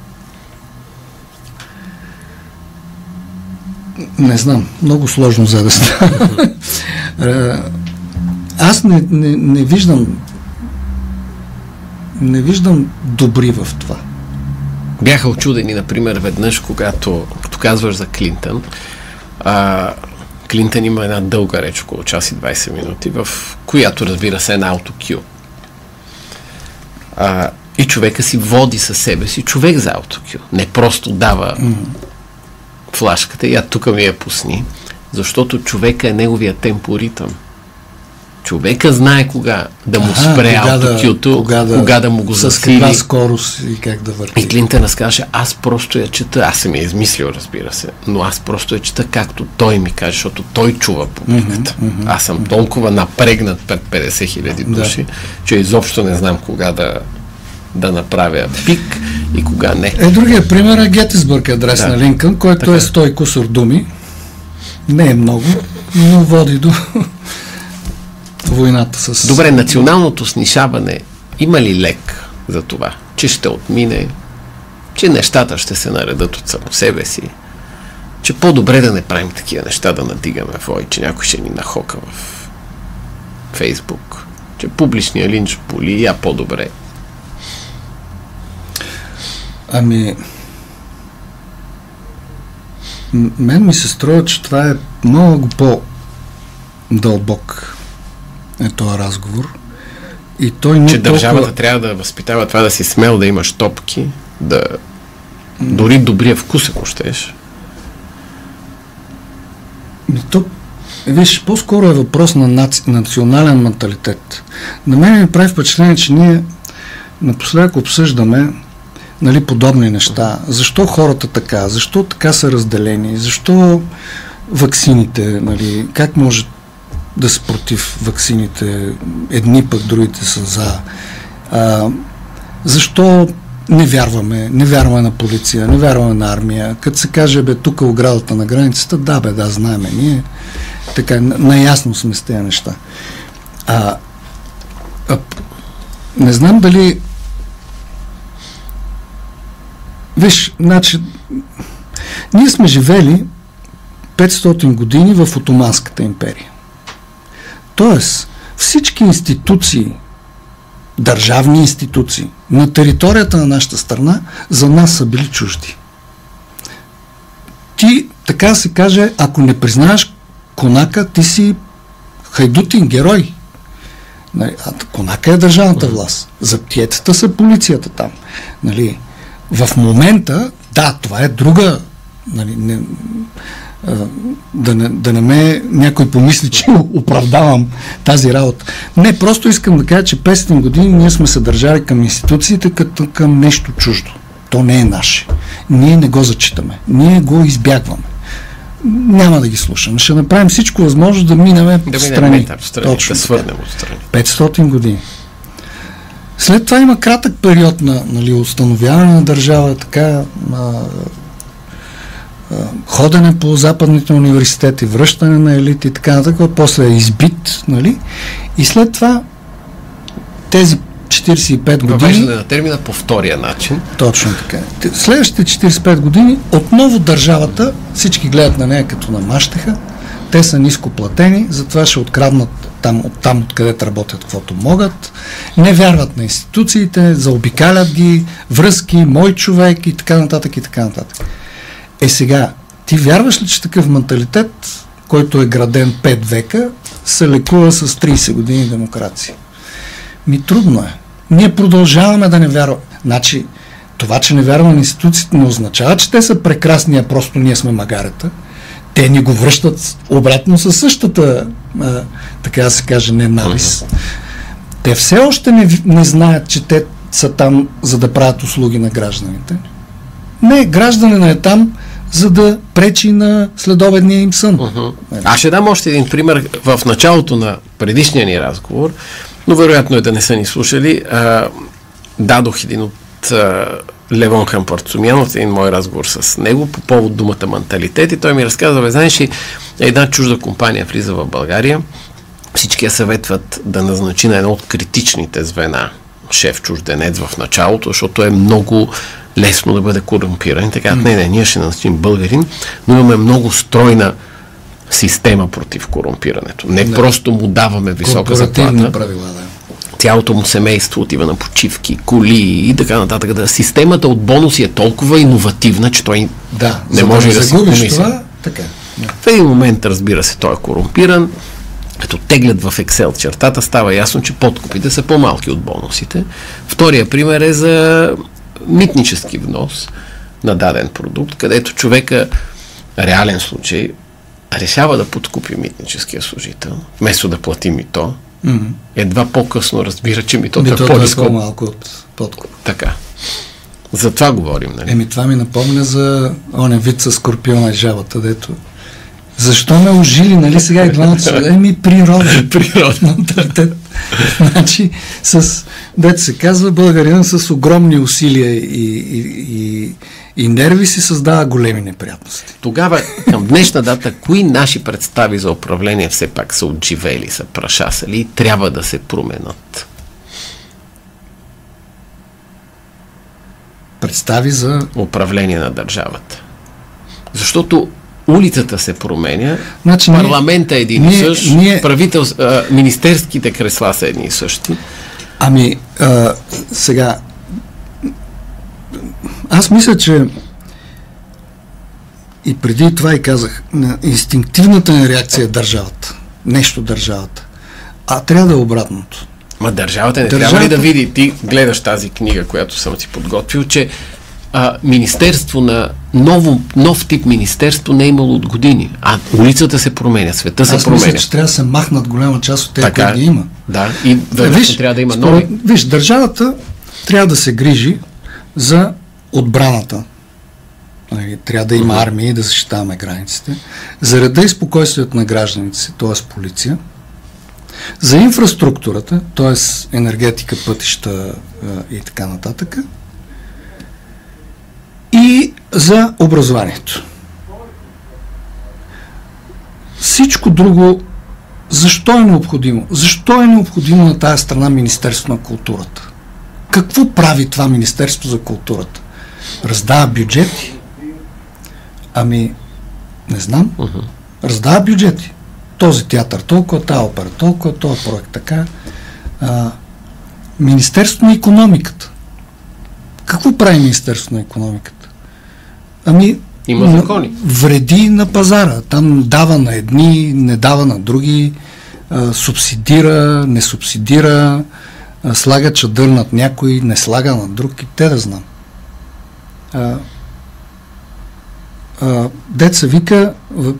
не знам, много сложно за да става. Аз не, не, не виждам не виждам добри в това. Бяха очудени, например, веднъж, когато, като казваш за Клинтън, а, Клинтън има една дълга реч, около час и 20 минути, в която, разбира се, е на аутокю. А, и човека си води със себе си човек за аутокю. Не просто дава mm. Флашката и а тук ми я пусни, защото човека е неговия темпоритъм човека знае кога да му спре аутокюто, кога, да, кога да му го засили. С каква скорост и как да върти. И Клинтън разкаже, аз просто я чета, аз съм я измислил, разбира се, но аз просто я чета както той ми каже, защото той чува публиката. Mm-hmm, mm-hmm. Аз съм толкова напрегнат пред 50 хиляди души, да. че изобщо не знам кога да, да направя пик и кога не. Е, другия пример е Гетисбърг адрес да. на Линкън, който така. е 100 кусор думи. Не е много, но води до войната с... Добре, националното снишаване има ли лек за това, че ще отмине, че нещата ще се наредат от само себе си, че по-добре да не правим такива неща, да надигаме вой, че някой ще ни нахока в Фейсбук, че публичния линч боли, а по-добре. Ами, мен ми се струва, че това е много по-дълбок е този разговор. И той не Че е толкова... държавата трябва да възпитава това да си смел, да имаш топки, да... Дори добрия вкус, ако щеш. Ми, То, виж, по-скоро е въпрос на наци... национален менталитет. На мен ми прави впечатление, че ние напоследък обсъждаме нали, подобни неща. Защо хората така? Защо така са разделени? Защо ваксините? Нали, как може да са против ваксините? Едни пък другите са за. А, защо не вярваме, не вярваме на полиция, не вярваме на армия. Като се каже, бе, тук е оградата на границата, да, бе, да, знаеме. Ние така, наясно сме с тези неща. А, а, не знам дали Виж, значи, ние сме живели 500 години в Отоманската империя. Тоест, всички институции, държавни институции на територията на нашата страна за нас са били чужди. Ти, така се каже, ако не признаеш конака, ти си хайдутин, герой. Нали, а конака е държавната власт. Заптиетата са полицията там. Нали, в момента, да, това е друга. Нали, не, а, да, не, да не ме някой помисли, че оправдавам тази работа. Не, просто искам да кажа, че 500 години ние сме се държали към институциите като към нещо чуждо. То не е наше. Ние не го зачитаме. Ние го избягваме. Няма да ги слушаме. Ще направим всичко възможно да минем Да страни. минем етап страни, Точно да свърнем отстрани. 500 години. След това има кратък период на нали, установяване на държава, така а, ходене по западните университети, връщане на елити и така нататък, после е избит, нали? И след това тези 45 години, Въвеждане на термина по втория начин. точно така, те- следващите 45 години отново държавата, всички гледат на нея като на мащеха, те са ниско платени, затова ще откраднат там, от там, откъдето работят, каквото могат, не вярват на институциите, заобикалят ги, връзки, мой човек и така нататък и така нататък. Е сега, ти вярваш ли, че такъв менталитет, който е граден 5 века, се лекува с 30 години демокрация? Ми трудно е. Ние продължаваме да не вярваме. Значи, това, че не вярваме на институциите, не означава, че те са прекрасни, а просто ние сме магарета. Те ни го връщат обратно със същата, а, така да се каже, ненавист. Те все още не, не знаят, че те са там, за да правят услуги на гражданите. Не, гражданина е там, за да пречи на следобедния им сън. Нали? Аз ще дам още един пример в началото на предишния ни разговор, но вероятно е да не са ни слушали. А, дадох един от а, Левон Хампарцумянов, един мой разговор с него по повод думата менталитет и той ми разказва, бе, знаеш ли, една чужда компания влиза в България, всички я съветват да назначи на едно от критичните звена шеф чужденец в началото, защото е много лесно да бъде корумпиран. Така, не, не, ние ще назначим българин, но имаме много стройна система против корумпирането. Не просто му даваме висока заплата, правила, да. Цялото му семейство отива на почивки, коли и така нататък. Да, системата от бонуси е толкова иновативна, че той Да, не може да да, загубиш помисли. това, така. Да. В един момент, разбира се, той е корумпиран. Като теглят в Excel чертата, става ясно, че подкупите са по-малки от бонусите. Втория пример е за митнически внос на даден продукт, където човека, реален случай, решава да подкупи митническия служител, вместо да плати мито, Мгм. едва по-късно разбира, че митото Митото е е по-ниско. по-малко от подкуп. Така. За това говорим, нали? Еми, това ми напомня за оня вид с скорпиона и жабата, дето защо ме ожили, нали сега и двамата са, еми природа, менталитет. значи, с, дето се казва, българина с огромни усилия и, и, и, и нерви си създава големи неприятности. Тогава, към днешна дата, кои наши представи за управление все пак са отживели, са прашасали и трябва да се променят? Представи за... Управление на държавата. Защото улицата се променя, Значи, парламента е един и същ, ние- правител, а, министерските кресла са едни и същи. Ами, а, сега, аз мисля, че и преди това и казах, на инстинктивната ни реакция е държавата. Нещо държавата. А трябва да е обратното. Ма държавата не държавата... трябва ли да види, ти гледаш тази книга, която съм си подготвил, че а, министерство на ново, нов тип министерство не е имало от години. А улицата се променя, света се Аз променя. Мисля, че трябва да се махнат голяма част от тези, които ги има. Да, и виж, трябва да има нови. Виж, държавата трябва да се грижи за отбраната. Нали, трябва да има армия и да защитаваме границите. За реда и спокойствието на гражданите си, т.е. полиция. За инфраструктурата, т.е. енергетика, пътища и така нататък и за образованието. Всичко друго, защо е необходимо? Защо е необходимо на тази страна Министерство на културата? Какво прави това Министерство за културата? Раздава бюджети? Ами, не знам. Uh-huh. Раздава бюджети. Този театър толкова, тази опера толкова, този проект така. А, Министерство на економиката. Какво прави Министерство на економиката? Ами, има закони. Вреди на пазара. Там дава на едни, не дава на други, а, субсидира, не субсидира, а, слага чадър над някой, не слага на друг и те да знам. А, а, деца вика,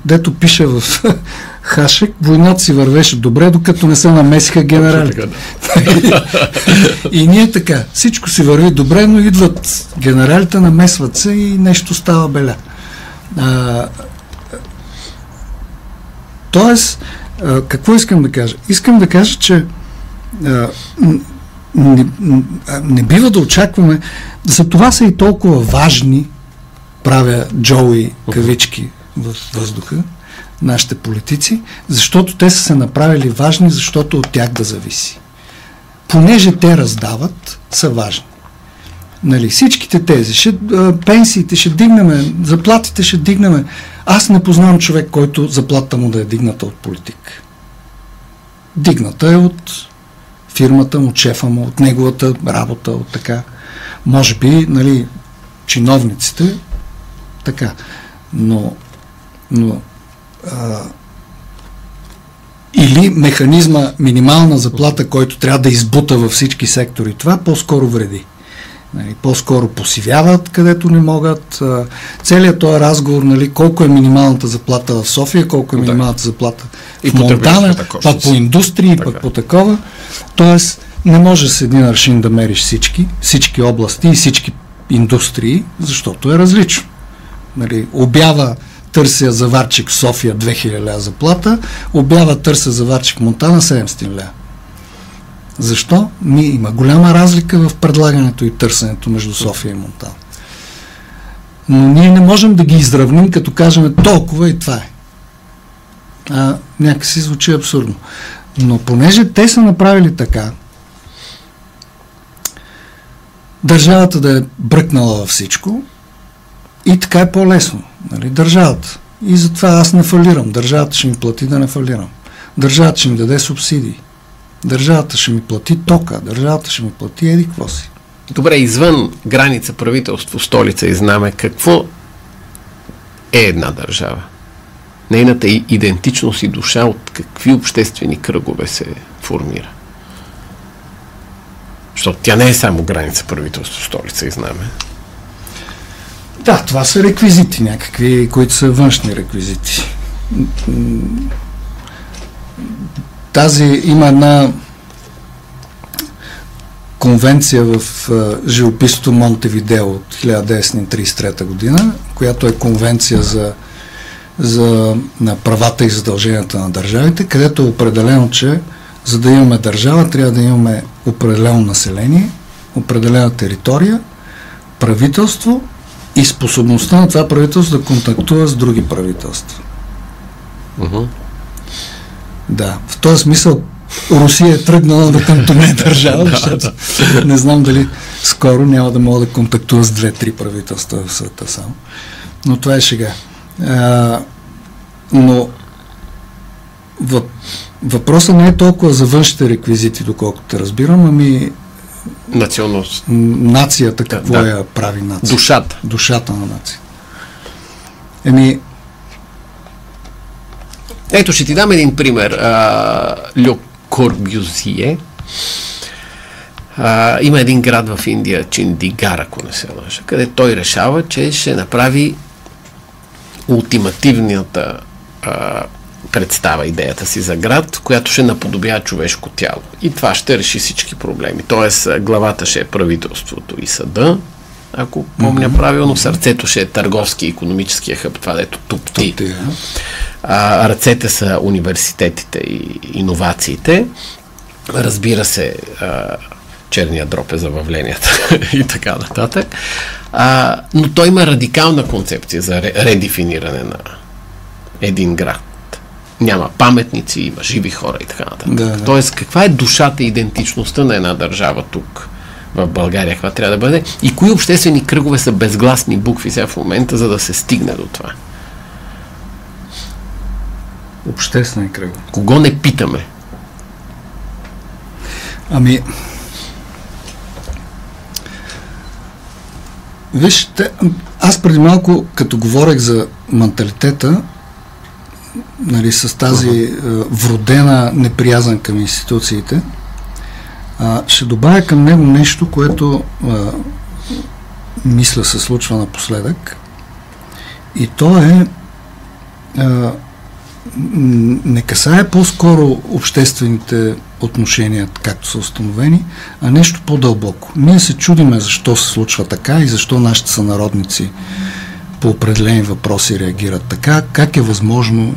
дето пише в Хашек, войната си вървеше добре, докато не се намесиха генералите. и ние така, всичко си върви добре, но идват генералите, намесват се и нещо става беля. А, тоест, какво искам да кажа? Искам да кажа, че не, не бива да очакваме, за това са и толкова важни, правя Джоуи кавички в въздуха, нашите политици, защото те са се направили важни, защото от тях да зависи. Понеже те раздават, са важни. Нали, всичките тези, ще, пенсиите ще дигнеме, заплатите ще дигнеме. Аз не познавам човек, който заплата му да е дигната от политик. Дигната е от фирмата му, от шефа му, от неговата работа, от така. Може би, нали, чиновниците, така. Но, но а, или механизма минимална заплата, който трябва да избута във всички сектори. Това по-скоро вреди. Нали, по-скоро посивяват, където не могат. Целият този разговор, нали, колко е минималната заплата в София, колко е минималната заплата и в Монтана, пак по индустрии, пък по такова. Тоест, не може с един аршин да мериш всички, всички области и всички индустрии, защото е различно. Нали, обява търся заварчик в София 2000 ля заплата, обява търся заварчик в Монтана 700 ля. Защо? Ми има голяма разлика в предлагането и търсенето между София и Монтана. Но ние не можем да ги изравним, като кажем толкова и това е. А, някакси звучи абсурдно. Но понеже те са направили така, държавата да е бръкнала във всичко, и така е по-лесно. Нали? Държавата. И затова аз не фалирам. Държавата ще ми плати да не фалирам. Държавата ще ми даде субсидии. Държавата ще ми плати тока. Държавата ще ми плати еди какво си. Добре, извън граница, правителство, столица и знаме, какво е една държава? Нейната идентичност и душа от какви обществени кръгове се формира? Защото тя не е само граница, правителство, столица и знаме. Да, това са реквизити някакви, които са външни реквизити. Тази има една конвенция в живописото Монтевидео от 1933 година, която е конвенция за, за на правата и задълженията на държавите, където е определено, че за да имаме държава, трябва да имаме определено население, определена територия, правителство и способността на това правителство да контактува с други правителства. Uh-huh. Да, в този смисъл Русия е тръгнала да това държава, защото не знам дали скоро няма да мога да контактува с две-три правителства в света само. Но това е шега. А, но въпросът не е толкова за външните реквизити, доколкото разбирам, ами Националност. нацията, какво Да, да. я прави нация. Душата. Душата на нация. Еми, Ето, ще ти дам един пример. Ле Корбюзие. Има един град в Индия, Чиндигар, ако не се лъжа, къде той решава, че ще направи ултимативната а, представа, идеята си за град, която ще наподобява човешко тяло. И това ще реши всички проблеми. Тоест, главата ще е правителството и съда, ако помня правилно, сърцето ще е търговски и економическия хъб, това дето тупти. ти, а? А, ръцете са университетите и иновациите. Разбира се, а, черния дроп е забавленията и така нататък. А, но той има радикална концепция за ре, редефиниране на един град. Няма паметници, има живи хора и така нататък. Да, да. Тоест, каква е душата и идентичността на една държава тук? В България, каква трябва да бъде и кои обществени кръгове са безгласни букви сега в момента, за да се стигне до това. Обществен кръг. Кого не питаме? Ами, виж, те, аз преди малко, като говорех за менталитета, нали, с тази uh-huh. вродена неприязан към институциите, а, ще добавя към него нещо, което а, мисля се случва напоследък. И то е а, не касае по-скоро обществените отношения, както са установени, а нещо по-дълбоко. Ние се чудиме защо се случва така и защо нашите сънародници по определени въпроси реагират така, как е възможно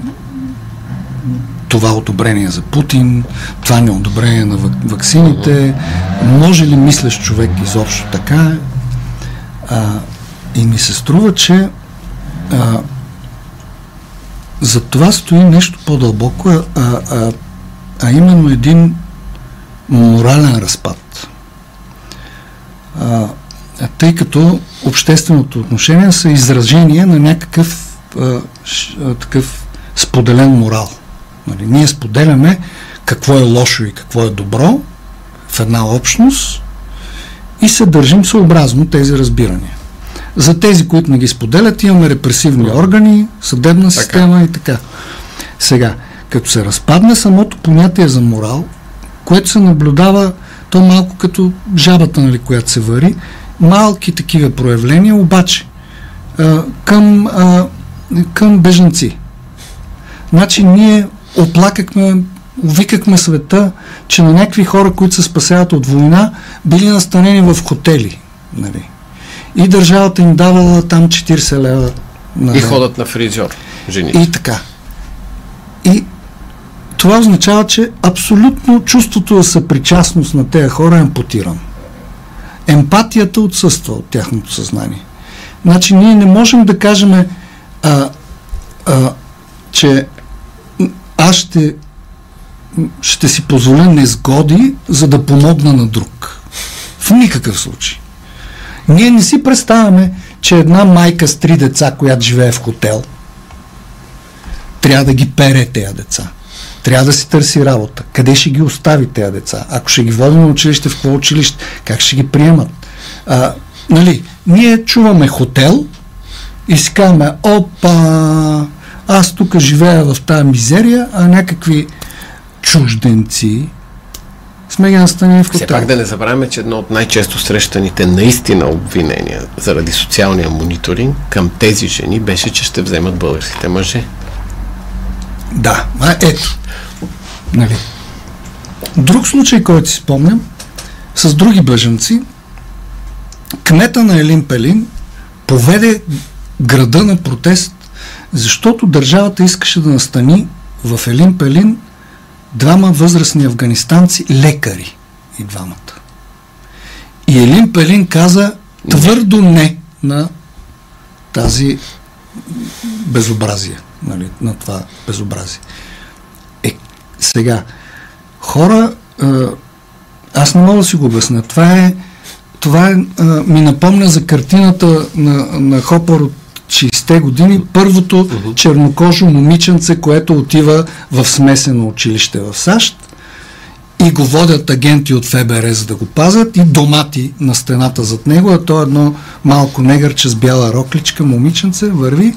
това одобрение за Путин, това неодобрение на вак- ваксините, може ли мислещ човек изобщо така? А, и ми се струва, че а, за това стои нещо по-дълбоко, а, а, а именно един морален разпад. А, тъй като общественото отношение са изражение на някакъв а, ш, а, такъв споделен морал. Нали, ние споделяме какво е лошо и какво е добро в една общност и се държим съобразно тези разбирания. За тези, които не ги споделят, имаме репресивни органи, съдебна система и така. Сега, като се разпадне самото понятие за морал, което се наблюдава, то малко като жабата, нали, която се вари, малки такива проявления, обаче към, към бежанци. Значи ние оплакахме, викахме света, че на някакви хора, които се спасяват от война, били настанени в хотели. Нали. И държавата им давала там 40 лева на И ходят на фризьор, жените. И така. И това означава, че абсолютно чувството за съпричастност на тези хора е ампутирано. Емпатията отсъства от тяхното съзнание. Значи ние не можем да кажем, а, а, че аз ще, ще си позволя незгоди, за да помогна на друг. В никакъв случай. Ние не си представяме, че една майка с три деца, която живее в хотел, трябва да ги пере тези деца. Трябва да си търси работа. Къде ще ги остави тези деца? Ако ще ги води на училище, в какво училище? Как ще ги приемат? А, нали, ние чуваме хотел и си казваме, опа, аз тук живея в тази мизерия, а някакви чужденци сме ги настанили в Все хотел. пак да не забравяме, че едно от най-често срещаните наистина обвинения заради социалния мониторинг към тези жени беше, че ще вземат българските мъже. Да, а ето. Нали. Друг случай, който си спомням, с други бъженци, кмета на Елин Пелин поведе града на протест, защото държавата искаше да настани в Елин Пелин двама възрастни афганистанци, лекари и двамата. И Елин Пелин каза твърдо не на тази безобразие, нали, на това безобразие. Е, сега, хора, е, аз не мога да си го обясня. Това е, това е, е, ми напомня за картината на, на Хопър от 60-те години, първото чернокожо момиченце, което отива в смесено училище в САЩ и го водят агенти от ФБР за да го пазят и домати на стената зад него, а то едно малко негърче с бяла рокличка, момиченце, върви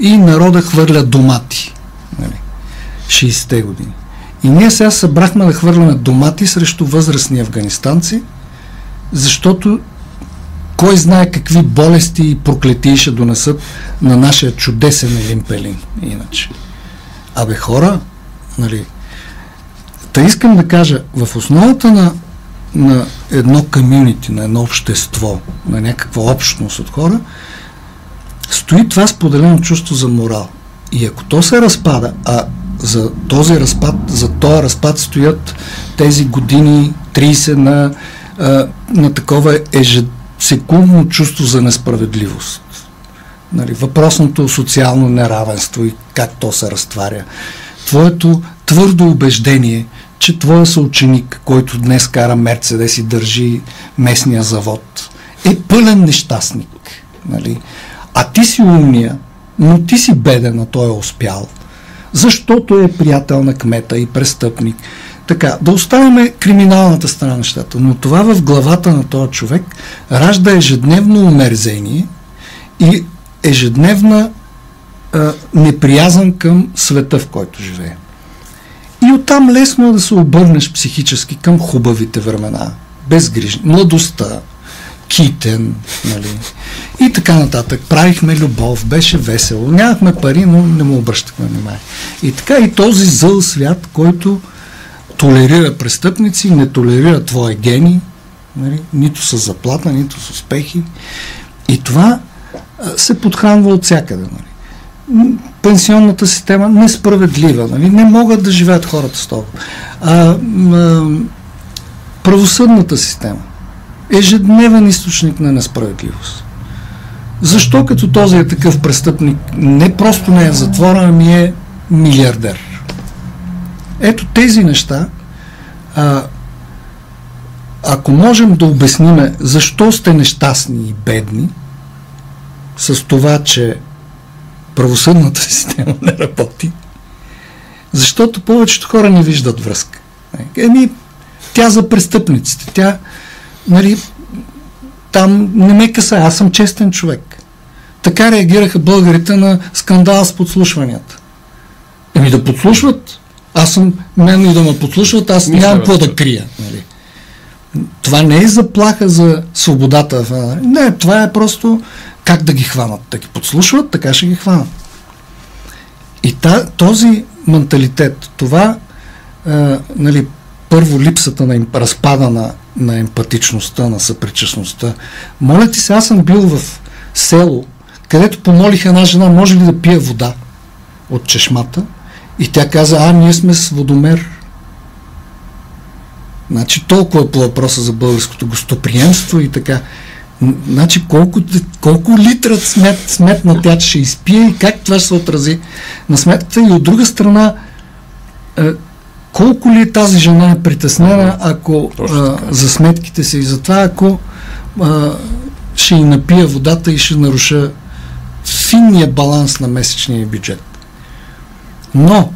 и народа хвърля домати. Нали? 60-те години. И ние сега събрахме да хвърляме домати срещу възрастни афганистанци, защото кой знае какви болести и проклетии ще донесат на нашия чудесен Елин Пелин. Иначе. Абе хора, нали, Та искам да кажа, в основата на, на едно комюнити, на едно общество, на някаква общност от хора, стои това споделено чувство за морал. И ако то се разпада, а за този разпад, за този разпад стоят тези години 30 на, на такова ежесекундно чувство за несправедливост. Нали, въпросното социално неравенство и как то се разтваря. Твоето твърдо убеждение, че твоя съученик, който днес кара Мерцедес и държи местния завод, е пълен нещастник. Нали? А ти си умния, но ти си беден, а той е успял. Защото е приятел на кмета и престъпник. Така, да оставяме криминалната страна на нещата, но това в главата на този човек ражда ежедневно умерзение и ежедневна а, неприязан към света, в който живее. И оттам лесно е да се обърнеш психически към хубавите времена, безгрижни, младостта, китен, нали, и така нататък. Правихме любов, беше весело, нямахме пари, но не му обръщахме внимание. И така и този зъл свят, който толерира престъпници, не толерира твоя гени, нали, нито с заплата, нито с успехи. И това се подхранва от всякъде. Нали пенсионната система несправедлива. Нали? Не могат да живеят хората с това. А, а, правосъдната система ежедневен източник на несправедливост. Защо като този е такъв престъпник не просто не е затвора, ами е милиардер? Ето тези неща, а, ако можем да обясниме защо сте нещастни и бедни, с това, че правосъдната система не работи, защото повечето хора не виждат връзка. Еми, тя за престъпниците, тя, нали, там не ме каса, аз съм честен човек. Така реагираха българите на скандал с подслушванията. Еми да подслушват, аз съм, мен и да ме подслушват, аз Мисля, нямам какво да крия. Нали. Това не е заплаха за свободата. Не, това е просто как да ги хванат? Да ги подслушват, така ще ги хванат. И та, този менталитет, това, а, нали, първо липсата на разпада на, на емпатичността, на съпричастността. Моля ти се, аз съм бил в село, където помолих една жена, може ли да пие вода от чешмата? И тя каза, а, ние сме с водомер. Значи толкова по въпроса за българското гостоприемство и така. Значи колко, колко литра смет, сметна тя ще изпие и как това ще се отрази на сметката и от друга страна е, колко ли тази жена е притеснена ако а, за сметките си и за това ако а, ще й напия водата и ще наруша финния баланс на месечния бюджет. Но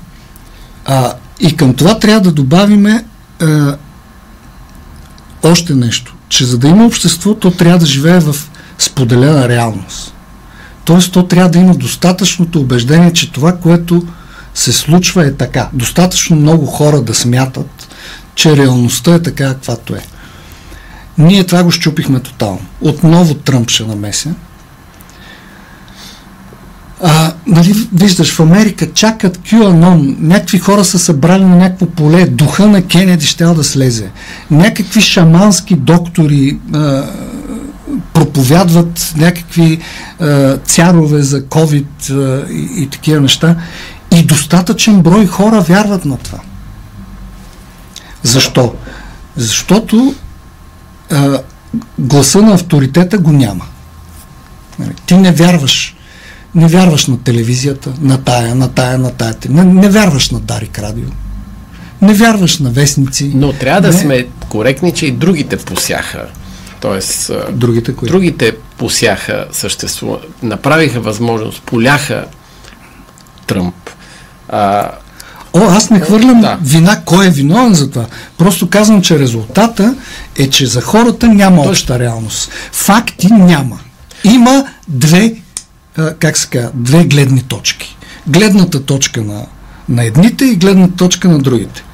а, и към това трябва да добавиме а, още нещо че за да има общество, то трябва да живее в споделена реалност. Тоест, то трябва да има достатъчното убеждение, че това, което се случва е така. Достатъчно много хора да смятат, че реалността е така, каквато е. Ние това го щупихме тотално. Отново Тръмп ще намеся. А, нали, виждаш, в Америка чакат QAnon, някакви хора са събрали на някакво поле, духа на Кенеди ще да слезе. Някакви шамански доктори а, проповядват някакви а, цярове за COVID а, и, и такива неща. И достатъчен брой хора вярват на това. Защо? Защото а, гласа на авторитета го няма. Нали, ти не вярваш не вярваш на телевизията, на тая, на тая, на тая. Не, не вярваш на Дарик Радио. Не вярваш на вестници. Но трябва да не. сме коректни, че и другите посяха. Тоест, другите, кои? другите посяха съществува, направиха възможност, поляха Тръмп. А, О, аз не хвърлям Да. вина, кой е виновен за това. Просто казвам, че резултата е, че за хората няма обща реалност. Факти няма. Има две, как се казва, две гледни точки. Гледната точка на, на едните и гледната точка на другите.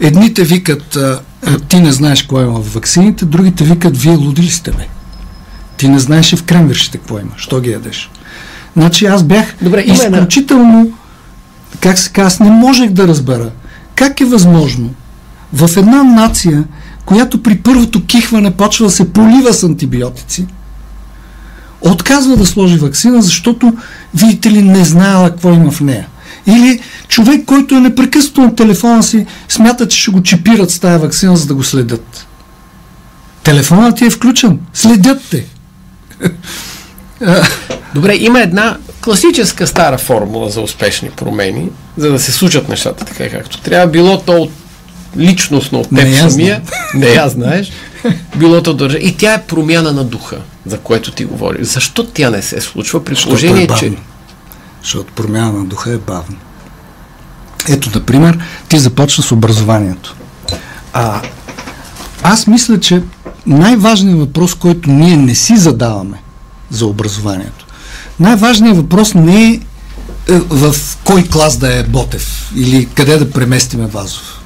Едните викат, ти не знаеш какво има в ваксините, другите викат, вие луди ли сте, бе? Ти не знаеш и в кремвиршите какво има. Що ги ядеш? Значи аз бях Добре, изключително как се казва, аз не можех да разбера как е възможно в една нация, която при първото кихване почва да се полива с антибиотици, отказва да сложи вакцина, защото, видите ли, не знаела какво има в нея. Или човек, който е непрекъснато на телефона си, смята, че ще го чипират с тази вакцина, за да го следят. Телефонът ти е включен. Следят те. Добре, има една класическа стара формула за успешни промени, за да се случат нещата така както трябва. Било то от личностно от теб Не самия, не я знаеш, било то държа. И тя е промяна на духа, за което ти говориш. Защо тя не се случва при Защото положение, е че... Защото промяна на духа е бавно. Ето, например, ти започна с образованието. А, аз мисля, че най-важният въпрос, който ние не си задаваме за образованието, най-важният въпрос не е, е в кой клас да е Ботев или къде да преместиме Вазов.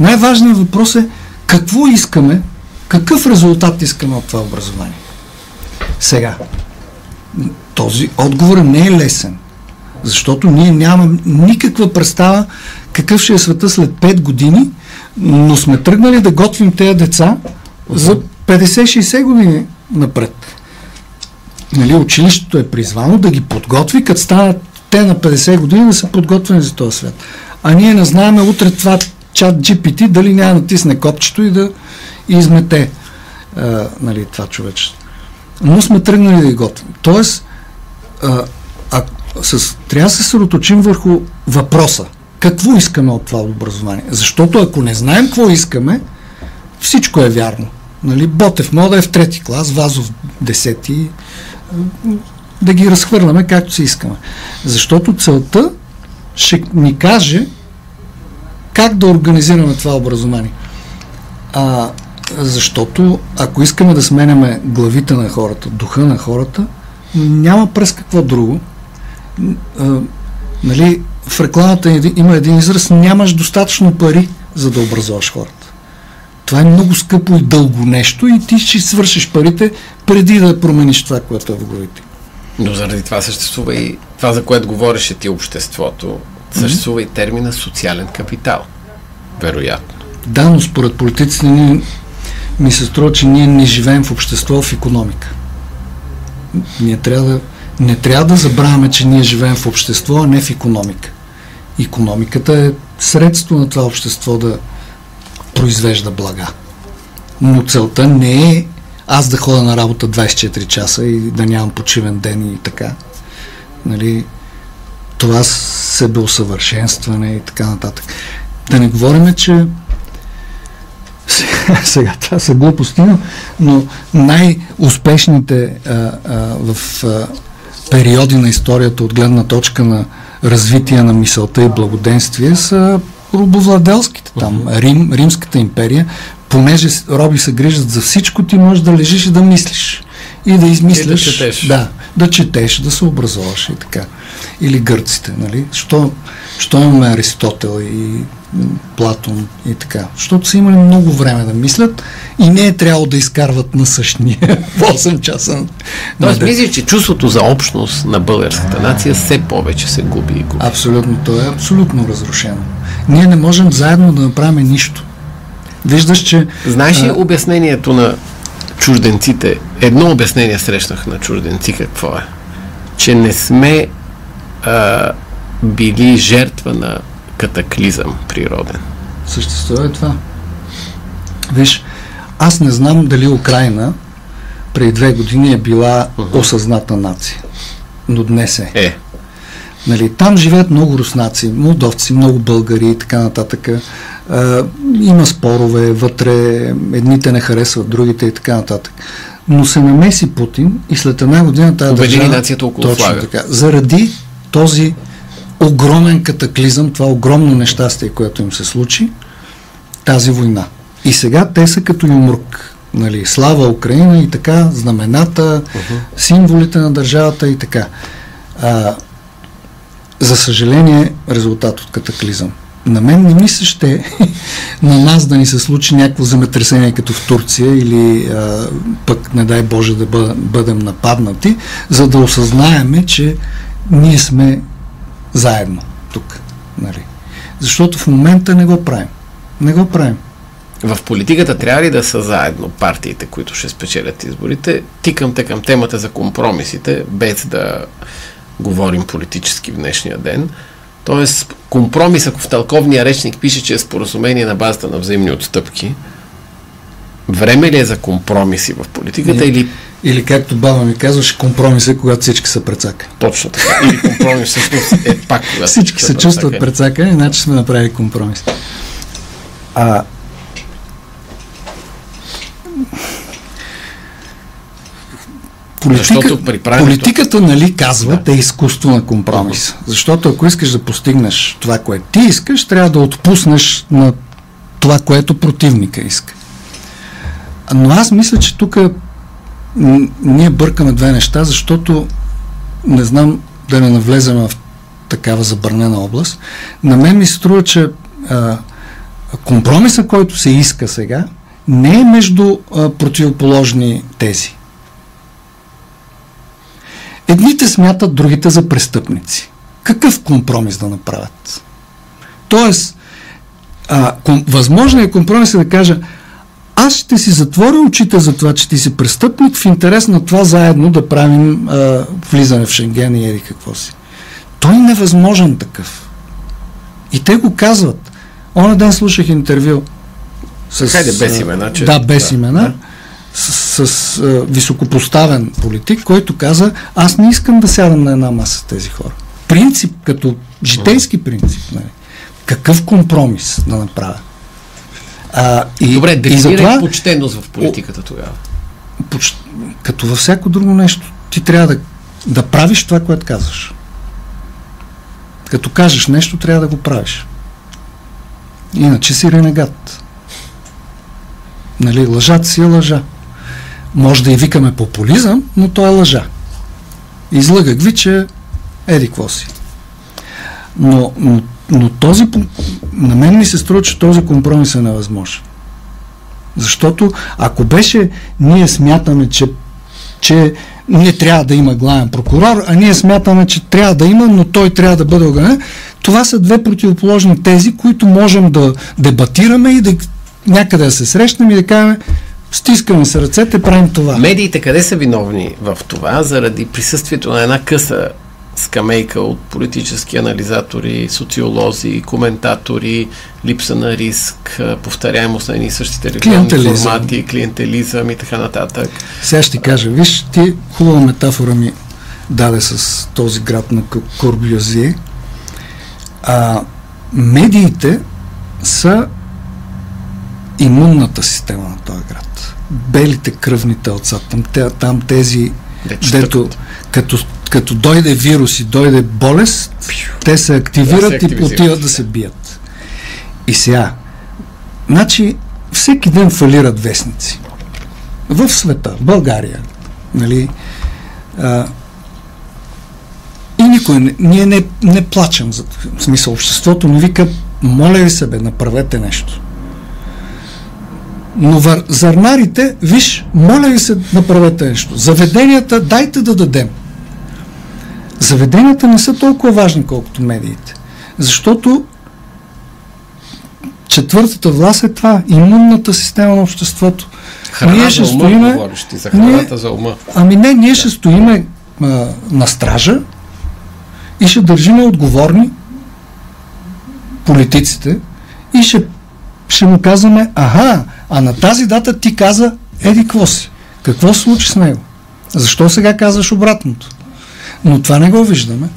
Най-важният въпрос е какво искаме, какъв резултат искаме от това образование. Сега, този отговор не е лесен, защото ние нямаме никаква представа какъв ще е света след 5 години, но сме тръгнали да готвим тези деца за 50-60 години напред. Нали, училището е призвано да ги подготви, като станат те на 50 години да са подготвени за този свят. А ние не знаем утре това чат GPT дали няма натисне копчето и да измете а, нали, това човече. Но сме тръгнали да ги готвим. Тоест, а, а, с, трябва да се съсредоточим върху въпроса. Какво искаме от това образование? Защото ако не знаем какво искаме, всичко е вярно. Нали? Ботев мода е в трети клас, Вазов десети, да ги разхвърляме както си искаме. Защото целта ще ни каже как да организираме това образование. А, защото ако искаме да сменяме главите на хората, духа на хората, няма през какво друго. А, нали, в рекламата има един израз, нямаш достатъчно пари, за да образуваш хората. Това е много скъпо и дълго нещо и ти ще свършиш парите преди да промениш това, което е в главите. Но заради това съществува и това, за което говореше ти обществото, съществува и термина социален капитал. Вероятно. Да, но според политиците ни, ми се струва, че ние не живеем в общество, в економика. Ние трябва да, не трябва да забравяме, че ние живеем в общество, а не в економика. Економиката е средство на това общество да произвежда блага. Но целта не е аз да ходя на работа 24 часа и да нямам почивен ден и така. Нали, това себеусъвършенстване и така нататък. Да не говорим, че сега това са глупости, но- най-успешните в а, периоди на историята от гледна точка на развитие на мисълта и благоденствие са рубовладелските там, Рим, Римската империя, понеже роби се грижат за всичко, ти можеш да лежиш и да мислиш. И да измисляш. четеш. Да, да четеш, да се образоваш и така. Или гърците, нали? Що, що имаме Аристотел и Платон и така. Защото са имали много време да мислят и не е трябвало да изкарват на същия в 8 часа. Тоест, ден. мисля, че чувството за общност на българската нация все повече се губи и губи. Абсолютно, то е абсолютно разрушено. Ние не можем заедно да направим нищо. Виждаш, че Знаеш ли а, обяснението на чужденците? Едно обяснение срещнах на чужденци какво е. Че не сме а, били жертва на катаклизъм природен. съществува е това. Виж, аз не знам дали Украина преди две години е била осъзната нация. Но днес е. Е, Нали, там живеят много руснаци, молдовци, много българи и така нататък. А, има спорове вътре, едните не харесват другите и така нататък. Но се намеси Путин и след една година тази Обедини държава... нацията около точно флага. така. Заради този огромен катаклизъм, това огромно нещастие, което им се случи, тази война. И сега те са като юмрук. Нали, слава Украина и така, знамената, uh-huh. символите на държавата и така. А, за съжаление, резултат от катаклизъм. На мен не ми се ще на нас да ни се случи някакво земетресение като в Турция или а, пък, не дай Боже, да бъдем нападнати, за да осъзнаеме, че ние сме заедно тук. Нали? Защото в момента не го правим. Не го правим. В политиката трябва ли да са заедно партиите, които ще спечелят изборите? Тикам към темата за компромисите, без да говорим политически в днешния ден. Тоест, компромис, ако в тълковния речник пише, че е споразумение на базата на взаимни отстъпки, време ли е за компромиси в политиката или... Или както баба ми казваше, компромис е когато всички са прецака. Точно така. Или компромис всъщност е пак когато всички се чувстват прецака, иначе сме направили компромис. А, Политика, при политиката, нали, казват, да. е изкуство на компромис. Защото ако искаш да постигнеш това, което ти искаш, трябва да отпуснеш на това, което противника иска. Но аз мисля, че тук ние бъркаме две неща, защото не знам да не навлезем в такава забранена област. На мен ми се струва, че а, компромиса, който се иска сега, не е между а, противоположни тези. Едните смятат другите за престъпници. Какъв компромис да направят? Тоест, а, ком, възможно е компромис да кажа аз ще си затворя очите за това, че ти си престъпник в интерес на това заедно да правим а, влизане в Шенген и еди какво си. Той е невъзможен такъв. И те го казват. Оня ден слушах интервю с... Хайде без имена. Че... Да, без да, имена. Да с, с а, високопоставен политик, който каза, аз не искам да сядам на една маса с тези хора. Принцип, като житейски принцип. Нали? Какъв компромис да направя? А, и, Добре, дефинирай затова, почтеност в политиката тогава. Поч... Като във всяко друго нещо. Ти трябва да, да правиш това, което казваш. Като кажеш нещо, трябва да го правиш. Иначе си ренегат. Нали, лъжата си е лъжа. Може да и викаме популизъм, но то е лъжа. Излъгах ви, че еди какво си. Но, но, но този, на мен ми се струва, че този компромис е невъзможен. Защото ако беше, ние смятаме, че, че не трябва да има главен прокурор, а ние смятаме, че трябва да има, но той трябва да бъде огранен, това са две противоположни тези, които можем да дебатираме и да някъде да се срещнем и да кажем, стискаме се ръцете, правим това. Медиите къде са виновни в това? Заради присъствието на една къса скамейка от политически анализатори, социолози, коментатори, липса на риск, повторяемост на едни и същите рекламни формати, клиентелизъм и така нататък. Сега ще кажа, виж, ти хубава метафора ми даде с този град на Корбюзие. А, медиите са имунната система на този град. Белите кръвни телца, там, там тези, дето като, като дойде вирус и дойде болест, те се активират да, и отиват да се бият. И сега, значи, всеки ден фалират вестници. В света, в България, нали, а, и никой, не, ние не, не плачем за в смисъл. Обществото ни вика, моля ви се бе, направете нещо. Но вър, зърнарите, виж, моля ви се, направете нещо. Заведенията, дайте да дадем. Заведенията не са толкова важни, колкото медиите. Защото четвъртата власт е това, имунната система на обществото. Храна ние ще за ума, стоиме, говориш ти, за храната ние, за ума. Ами не, ние ще стоиме а, на стража и ще държиме отговорни политиците и ще, ще му казваме, аха, а на тази дата ти каза, еди, какво си? Какво се случи с него? Защо сега казваш обратното? Но това не го виждаме.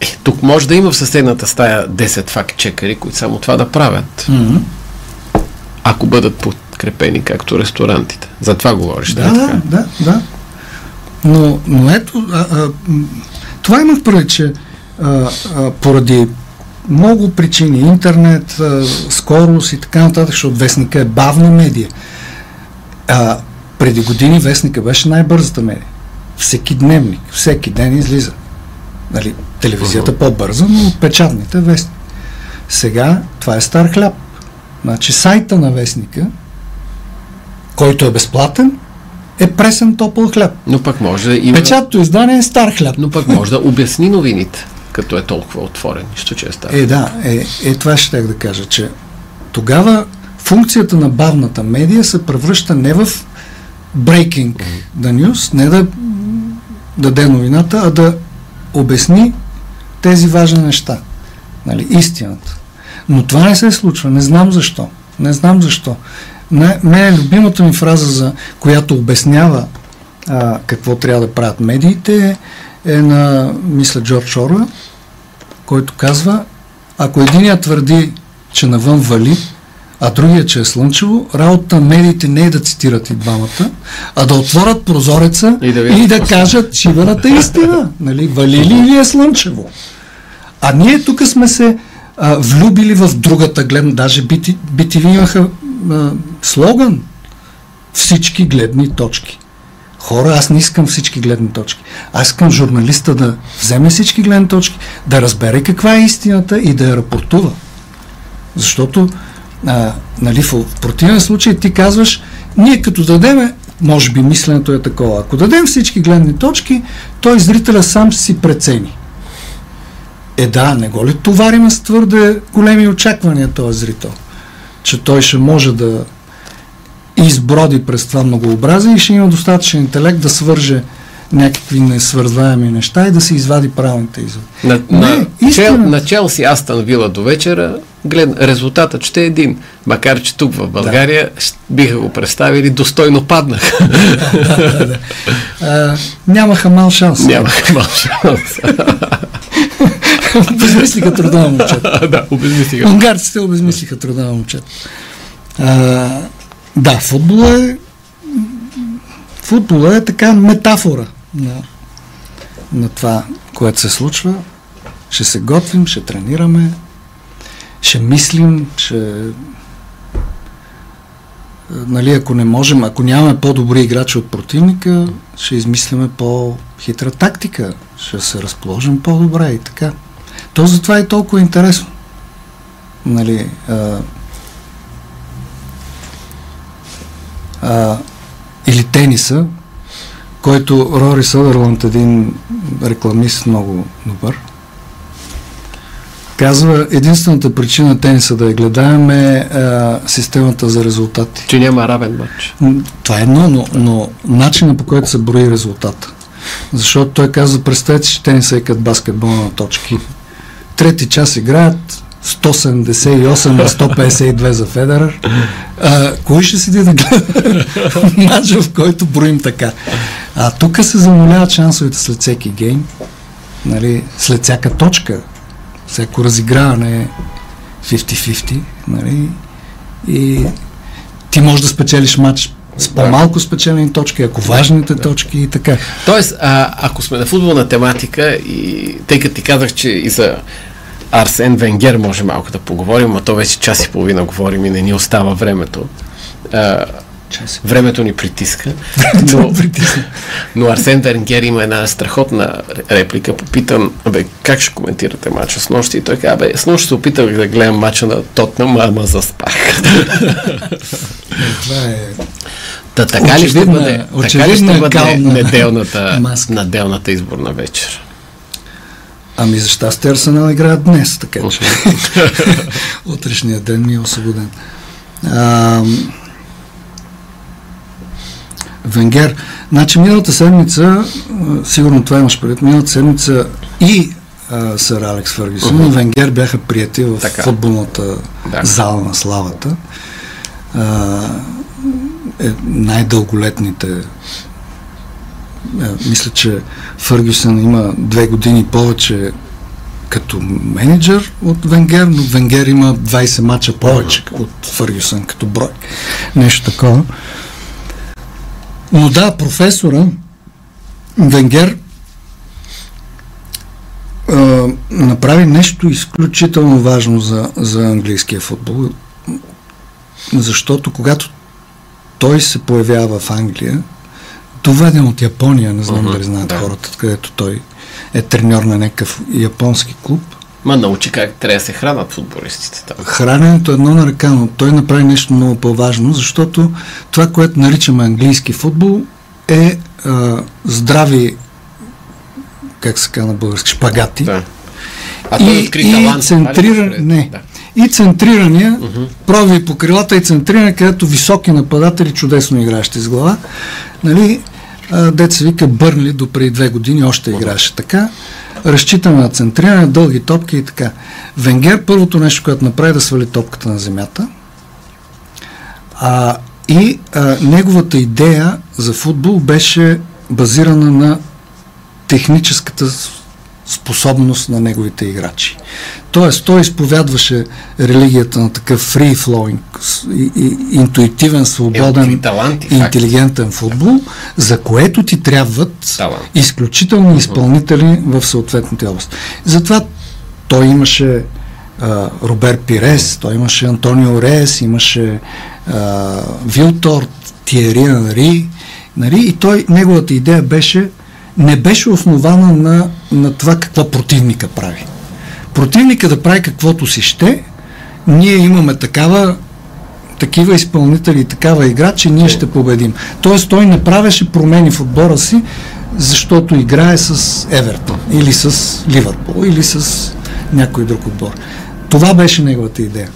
Е, тук може да има в съседната стая 10 факт-чекери, които само това да правят. Mm-hmm. Ако бъдат подкрепени, както ресторантите. За това говориш. Да, да, да, да. Но, но ето, а, а, това имах преди, че а, а, поради много причини, интернет, скорост и така нататък, защото вестника е бавна медия. А, преди години вестника беше най-бързата медия. Всеки дневник, всеки ден излиза. Нали, телевизията uh-huh. по-бърза, но печатните вестни. Сега това е стар хляб. Значи сайта на вестника, който е безплатен, е пресен топъл хляб. Но пък може да има... Печатното издание е стар хляб. Но пък може да обясни новините, като е толкова отворен. Нищо, че е стар. Е, да, е, е това ще да кажа, че тогава функцията на бавната медия се превръща не в breaking the news, не да даде новината, а да обясни тези важни неща. Нали, истината. Но това не се случва. Не знам защо. Не знам защо. Не, мен любимата ми фраза, за която обяснява а, какво трябва да правят медиите, е на, мисля, Джордж Орла, който казва, ако единият твърди, че навън вали, а другия, че е слънчево, работа на медиите не е да цитират и двамата, а да отворят прозореца и да, и да кажат шибаната истина. Нали? Вали ли или е слънчево? А ние тук сме се а, влюбили в другата гледна, даже бити имаха а, слоган всички гледни точки. Хора, аз не искам всички гледни точки. Аз искам журналиста да вземе всички гледни точки, да разбере каква е истината и да я рапортува. Защото а, нали, в противен случай ти казваш, ние като дадеме, може би мисленето е такова, ако дадем всички гледни точки, той зрителя сам си прецени. Е да, не го ли товариме с твърде големи очаквания този зрител? Че той ще може да изброди през това многообразие и ще има достатъчен интелект да свърже някакви несвързваеми неща и да се извади правилните изводи. На, не, на, чел, на Челси Астан Вила до вечера глед, резултатът ще е един. Макар, че тук в България да. биха го представили, достойно паднах. да, да. А, нямаха мал шанс. Нямаха мал шанс. обезмислиха труда на момчета. да, обезмислиха. Унгарците обезмислиха труда на момчета. Да, футбол е футбола е така метафора на, на това, което се случва. Ще се готвим, ще тренираме, ще мислим, ще нали, ако не можем, ако нямаме по-добри играчи от противника, ще измисляме по-хитра тактика, ще се разположим по-добре и така. То затова е толкова интересно. Нали, а, а, или тениса, който Рори Съдърланд, един рекламист много добър, казва, единствената причина тениса да я гледаем е а, системата за резултати. Че няма равен матч. Това е едно, но, но начина по който се брои резултата. Защото той казва, представете, че тениса е като баскетбол на точки. Трети час играят, 178 на 152 за Федерър. А, кой ще седи да гледа матча, в който броим така? А тук се замоляват шансовете след всеки гейм, нали, след всяка точка, всяко разиграване е 50-50, нали, и ти можеш да спечелиш матч с по-малко спечелени точки, ако важните точки и така. Тоест, а, ако сме на футболна тематика и тъй като ти казах, че и за Арсен Венгер може малко да поговорим, а то вече час и половина говорим и не ни остава времето. А, времето ни притиска. Но, но Арсен Венгер има една страхотна реплика. Попитам, бе, как ще коментирате мача с нощи? И той каза, бе, с нощ се опитах да гледам мача на Тотнам, ама заспах. Това е Та, така ли ще бъде, така ли ще бъде неделната, неделната изборна вечер? Ами за щастие Арсенал играят днес, така че утрешния ден ми е освободен. А, Венгер. Значи миналата седмица, сигурно това имаш предвид, миналата седмица и а, сър Алекс Фъргюсън uh-huh. и Венгер бяха прияти в така. футболната да. зала на славата. А, е, най-дълголетните мисля, че Фъргюсън има две години повече като менеджер от Венгер, но Венгер има 20 мача повече от Фъргюсън като брой. Нещо такова. Но да, професора Венгер а, а, направи нещо изключително важно за, за английския футбол, защото когато той се появява в Англия, доведен от Япония, не знам uh-huh, дали знаят да. хората, където той е треньор на някакъв японски клуб. Ма научи как трябва да се хранат футболистите там. Храненето е едно на ръка, но той направи нещо много по-важно, защото това, което наричаме английски футбол, е а, здрави, как се казва на български, шпагати. Да. А той и, и талант, центриране, не, да. и центрирания, uh-huh. проби по крилата и центриране, където високи нападатели чудесно играещи с глава. Нали, деца вика Бърнли до преди две години още играеше така. Разчитаме на центриране, дълги топки и така. Венгер първото нещо, което направи да свали топката на земята. А, и а, неговата идея за футбол беше базирана на техническата способност на неговите играчи. Тоест, той изповядваше религията на такъв free flowing, и, и, интуитивен, свободен, е, таланти, интелигентен футбол, за което ти трябват Талант. изключителни изпълнители в съответните области. Затова той имаше а, Робер Пирес, той имаше Антонио Рес, имаше а, Вилтор, Тиери Анри, нали? и той, неговата идея беше не беше основана на, на това какво противника прави. Противника да прави каквото си ще, ние имаме такава такива изпълнители, такава игра, че ние ще победим. Тоест той не правеше промени в отбора си, защото играе с Евертон или с Ливърпул или с някой друг отбор. Това беше неговата идея.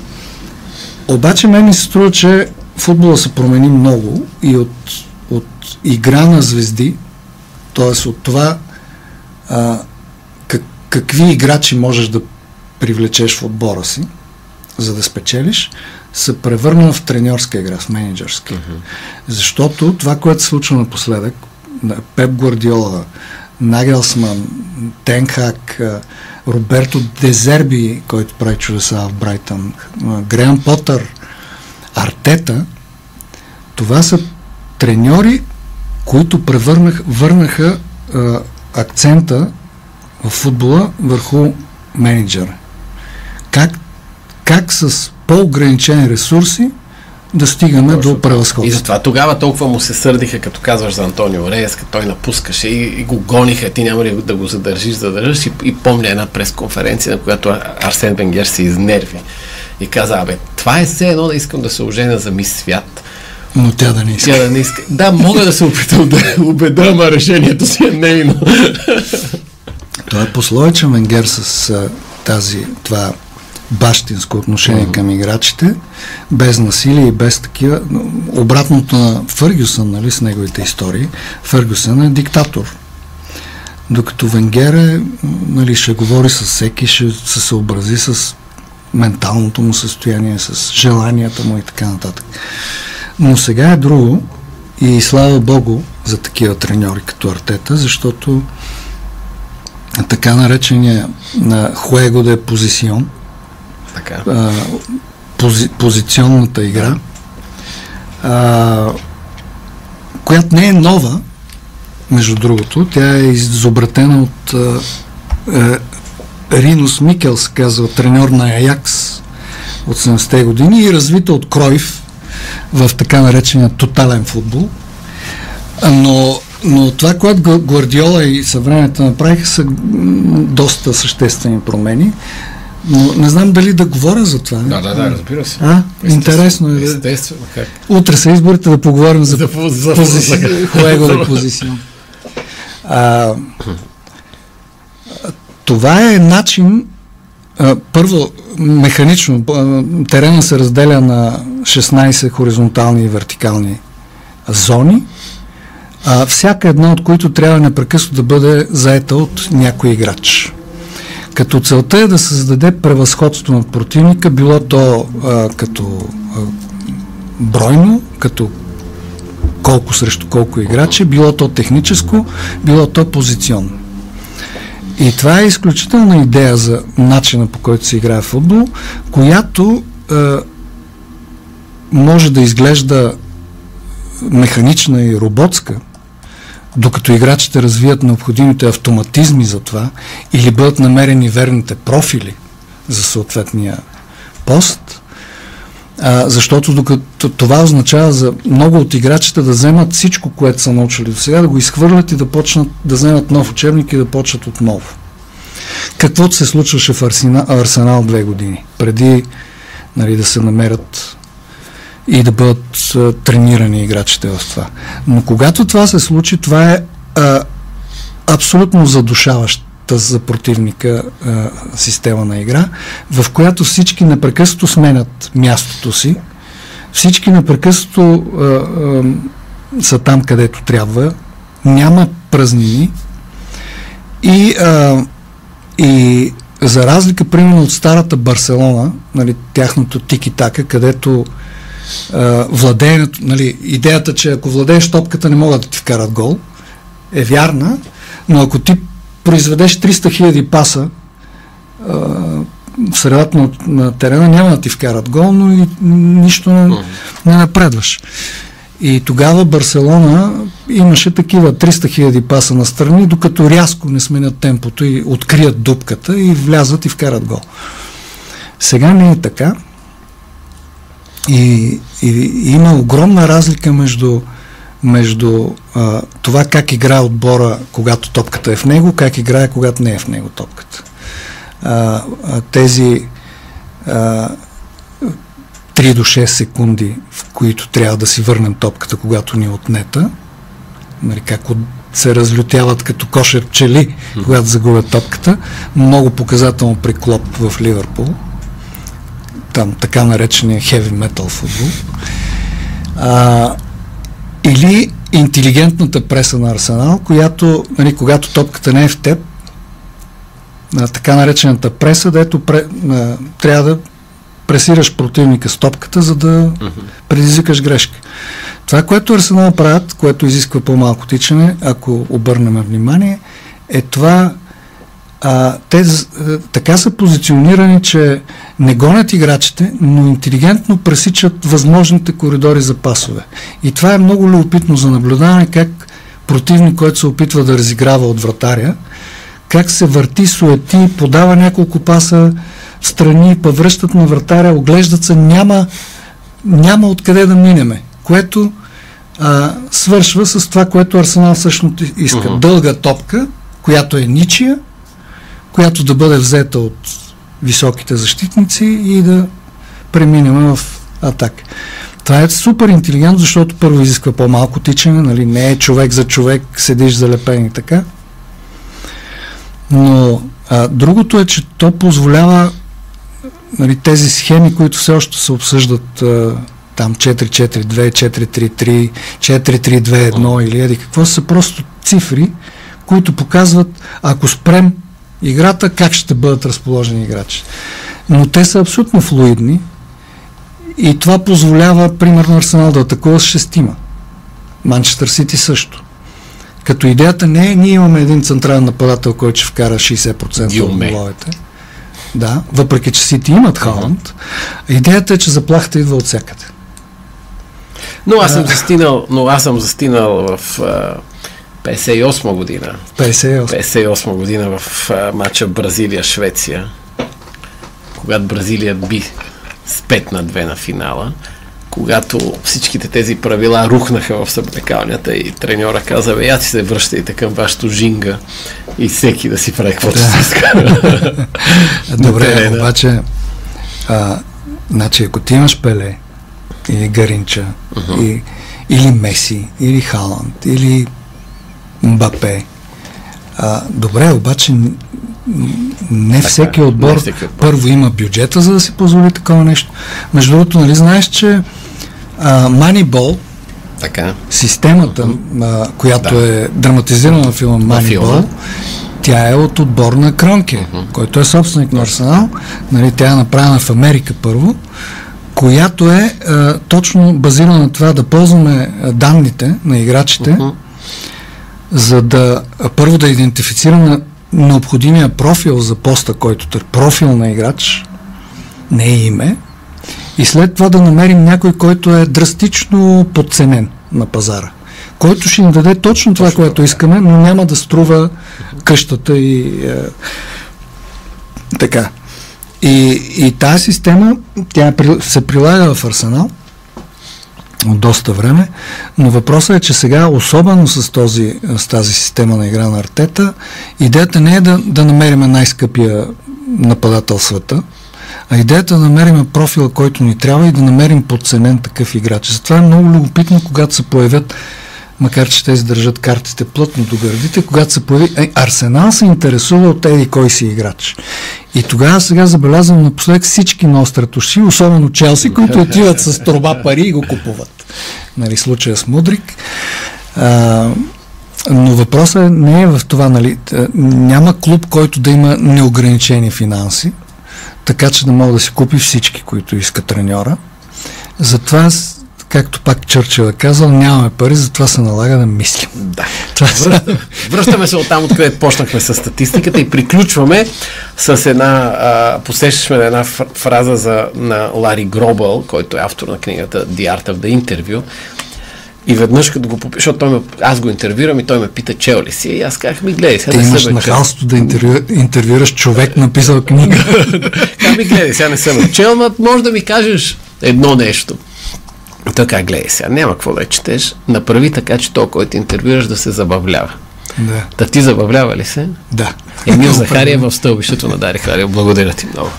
Обаче мен ми се струва, че футбола се промени много и от, от игра на звезди, т.е. от това а, как, какви играчи можеш да привлечеш в отбора си, за да спечелиш, се превърна в треньорска игра, в менеджерска. Uh-huh. Защото това, което се случва напоследък, Пеп Гвардиола, Нагелсман, Тенхак, Роберто Дезерби, който прави чудеса в Брайтън, Греъм Потър, Артета, това са треньори, които превърнах, върнаха а, акцента в футбола върху менеджера. Как, как с по-ограничени ресурси да стигаме Точно. до превъзходство. И затова тогава толкова му се сърдиха, като казваш за Антонио Рейс, като той напускаше и, и го гониха, ти няма ли да го задържиш, задържаш и, и помня една пресконференция, на която Арсен Венгер се изнерви и каза, абе, това е все едно да искам да се оженя за мис свят. Но тя да не иска. Тя да не иска. Да, мога да се опитам да убеда, ама решението си е нейно. Това е пословичен Венгер с а, тази, това бащинско отношение mm-hmm. към играчите, без насилие и без такива. Обратното на Фъргюсън, нали, с неговите истории. Фъргюсън е диктатор. Докато Венгер е, нали, ще говори с всеки, ще се съобрази с менталното му състояние, с желанията му и така нататък. Но сега е друго и слава Богу за такива треньори като Артета, защото така наречения на хуего де позицион, така. А, пози, позиционната игра, а, която не е нова, между другото, тя е изобретена от а, а, Ринус Микелс, казва треньор на Аякс от 70-те години и развита от Кройф в така наречения тотален футбол. Но, но това, което Гвардиола и съвременето направиха, са доста съществени промени. Но не знам дали да говоря за това. Да, да, да, разбира се. А? Интересно е. Естествено. Как? Утре са изборите да поговорим за, за, за, позиция. позиция. А, това е начин първо, механично, терена се разделя на 16 хоризонтални и вертикални зони, а, всяка една от които трябва непрекъснато да бъде заета от някой играч. Като целта е да създаде превъзходство над противника, било то а, като а, бройно, като колко срещу колко играчи, било то техническо, било то позиционно. И това е изключителна идея за начина по който се играе футбол, която е, може да изглежда механична и роботска, докато играчите развият необходимите автоматизми за това или бъдат намерени верните профили за съответния пост, а, защото докато това означава за много от играчите да вземат всичко, което са научили до сега, да го изхвърлят и да почнат да вземат нов учебник и да почнат отново. Каквото се случваше в Арсенал, Арсенал две години, преди нали, да се намерят и да бъдат а, тренирани играчите в това. Но когато това се случи, това е а, абсолютно задушаващ за противника а, система на игра, в която всички непрекъснато сменят мястото си, всички непрекъснато са там, където трябва, няма празнини и, а, и за разлика, примерно, от старата Барселона, нали, тяхното тики-така, където а, владеенето, нали, идеята, че ако владееш топката, не могат да ти вкарат гол, е вярна, но ако ти произведеш 300 хиляди паса а, в средата на, на терена, няма да ти вкарат гол, но и нищо не, не напредваш. И тогава Барселона имаше такива 300 хиляди паса на страни, докато рязко не сменят темпото и открият дупката и влязат и вкарат гол. Сега не е така. И, и, и има огромна разлика между между а, това как играе отбора, когато топката е в него, как играе, когато не е в него топката. А, а, тези а, 3 до 6 секунди, в които трябва да си върнем топката, когато ни е отнета, нали, как от, се разлютяват като кошер пчели, когато загубят топката, много показателно при Клоп в Ливърпул, там така наречения heavy metal футбол. А, или интелигентната преса на Арсенал, която, нали, когато топката не е в теб, на така наречената преса, дето пре, а, трябва да пресираш противника с топката, за да предизвикаш грешка. Това, което Арсенал правят, което изисква по-малко тичане, ако обърнем внимание, е това а, те а, така са позиционирани, че не гонят играчите, но интелигентно пресичат възможните коридори за пасове. И това е много любопитно за наблюдаване как противник, който се опитва да разиграва от вратаря, как се върти, суети, подава няколко паса страни, връщат на вратаря, оглеждат се, няма, няма откъде да минеме, което а, свършва с това, което Арсенал всъщност иска. Uh-huh. Дълга топка, която е ничия, която да бъде взета от високите защитници и да преминем в атак. Това е супер интелигентно, защото първо изисква по-малко тичане, нали? не е човек за човек, седиш залепен и така. Но а, другото е, че то позволява нали, тези схеми, които все още се обсъждат а, там 4-4-2, 4-3-3, 4-3-2-1 или еди какво са просто цифри, които показват, ако спрем играта, как ще бъдат разположени играчи. Но те са абсолютно флуидни и това позволява, примерно, Арсенал да атакува с шестима. Манчестър Сити също. Като идеята не е, ние имаме един централен нападател, който ще вкара 60% от головете. Да, въпреки че Сити имат Халанд, идеята е, че заплахата идва от всякъде. Но аз съм застинал, но аз съм застинал в 58 година. 58. 58 година в а, матча Бразилия-Швеция, когато Бразилия би с 5 на 2 на финала, когато всичките тези правила рухнаха в съблекалнята и треньора каза, бе, я ти се връщайте към вашето жинга и всеки да си прави каквото си иска. Добре, обаче, а, значи, ако ти имаш Пеле, или Гаринча, uh-huh. и, или Меси, или Халанд, или Мбапе. А, добре, обаче не всеки отбор не всеки отбор. първо има бюджета, за да си позволи такова нещо. Между другото, нали знаеш, че а, Moneyball, така. системата, а, която да. е драматизирана в филма Moneyball, тя е от отбор на Кронке, uh-huh. който е собственик на Арсенал. Нали, тя е направена в Америка първо, която е а, точно базирана на това да ползваме данните на играчите, uh-huh за да първо да идентифицираме необходимия профил за поста, който е профил на играч, не е име, и след това да намерим някой, който е драстично подценен на пазара, който ще ни даде точно това, Точно което искаме, но няма да струва къщата и е, така. И, и тази система, тя се прилага в Арсенал от доста време, но въпросът е, че сега, особено с, този, с тази система на игра на артета, идеята не е да, да намерим най-скъпия нападател света, а идеята е да намерим профила, който ни трябва и да намерим подценен такъв играч. Затова е много любопитно, когато се появят макар че те издържат картите плътно до гърдите, когато се появи... Арсенал се интересува от еди кой си играч. И тогава сега забелязвам напоследък всички на острата уши, особено Челси, които отиват с троба пари и го купуват. Нали, случая с Мудрик. А, но въпросът е- не е в това, нали, няма клуб, който да има неограничени финанси, така че да мога да си купи всички, които иска треньора. Затова, както пак Чърчил е казал, нямаме пари, затова се налага да мислим. Да. Това. Връщаме, връщаме се от там, откъдето почнахме с статистиката и приключваме с една, а, посещаме на една фр- фраза за, на Лари Гробъл, който е автор на книгата The Art of the Interview. И веднъж като го попиша, защото той ме, аз го интервюрам и той ме пита, чел ли си? И аз казах, ми гледай, сега Ти имаш съм е чел. нахалство да интервю... интервюраш човек, написал книга. Ми гледай, сега не съм чел, но може да ми кажеш едно нещо. Така, гледай сега, няма какво да четеш. Направи така, че то, който интервюраш, да се забавлява. да, Да ти забавлява ли се? да. Емил Захария в стълбището на Дарик Радио. Благодаря ти много.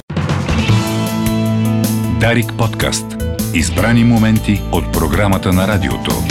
Дарик подкаст. Избрани моменти от програмата на радиото.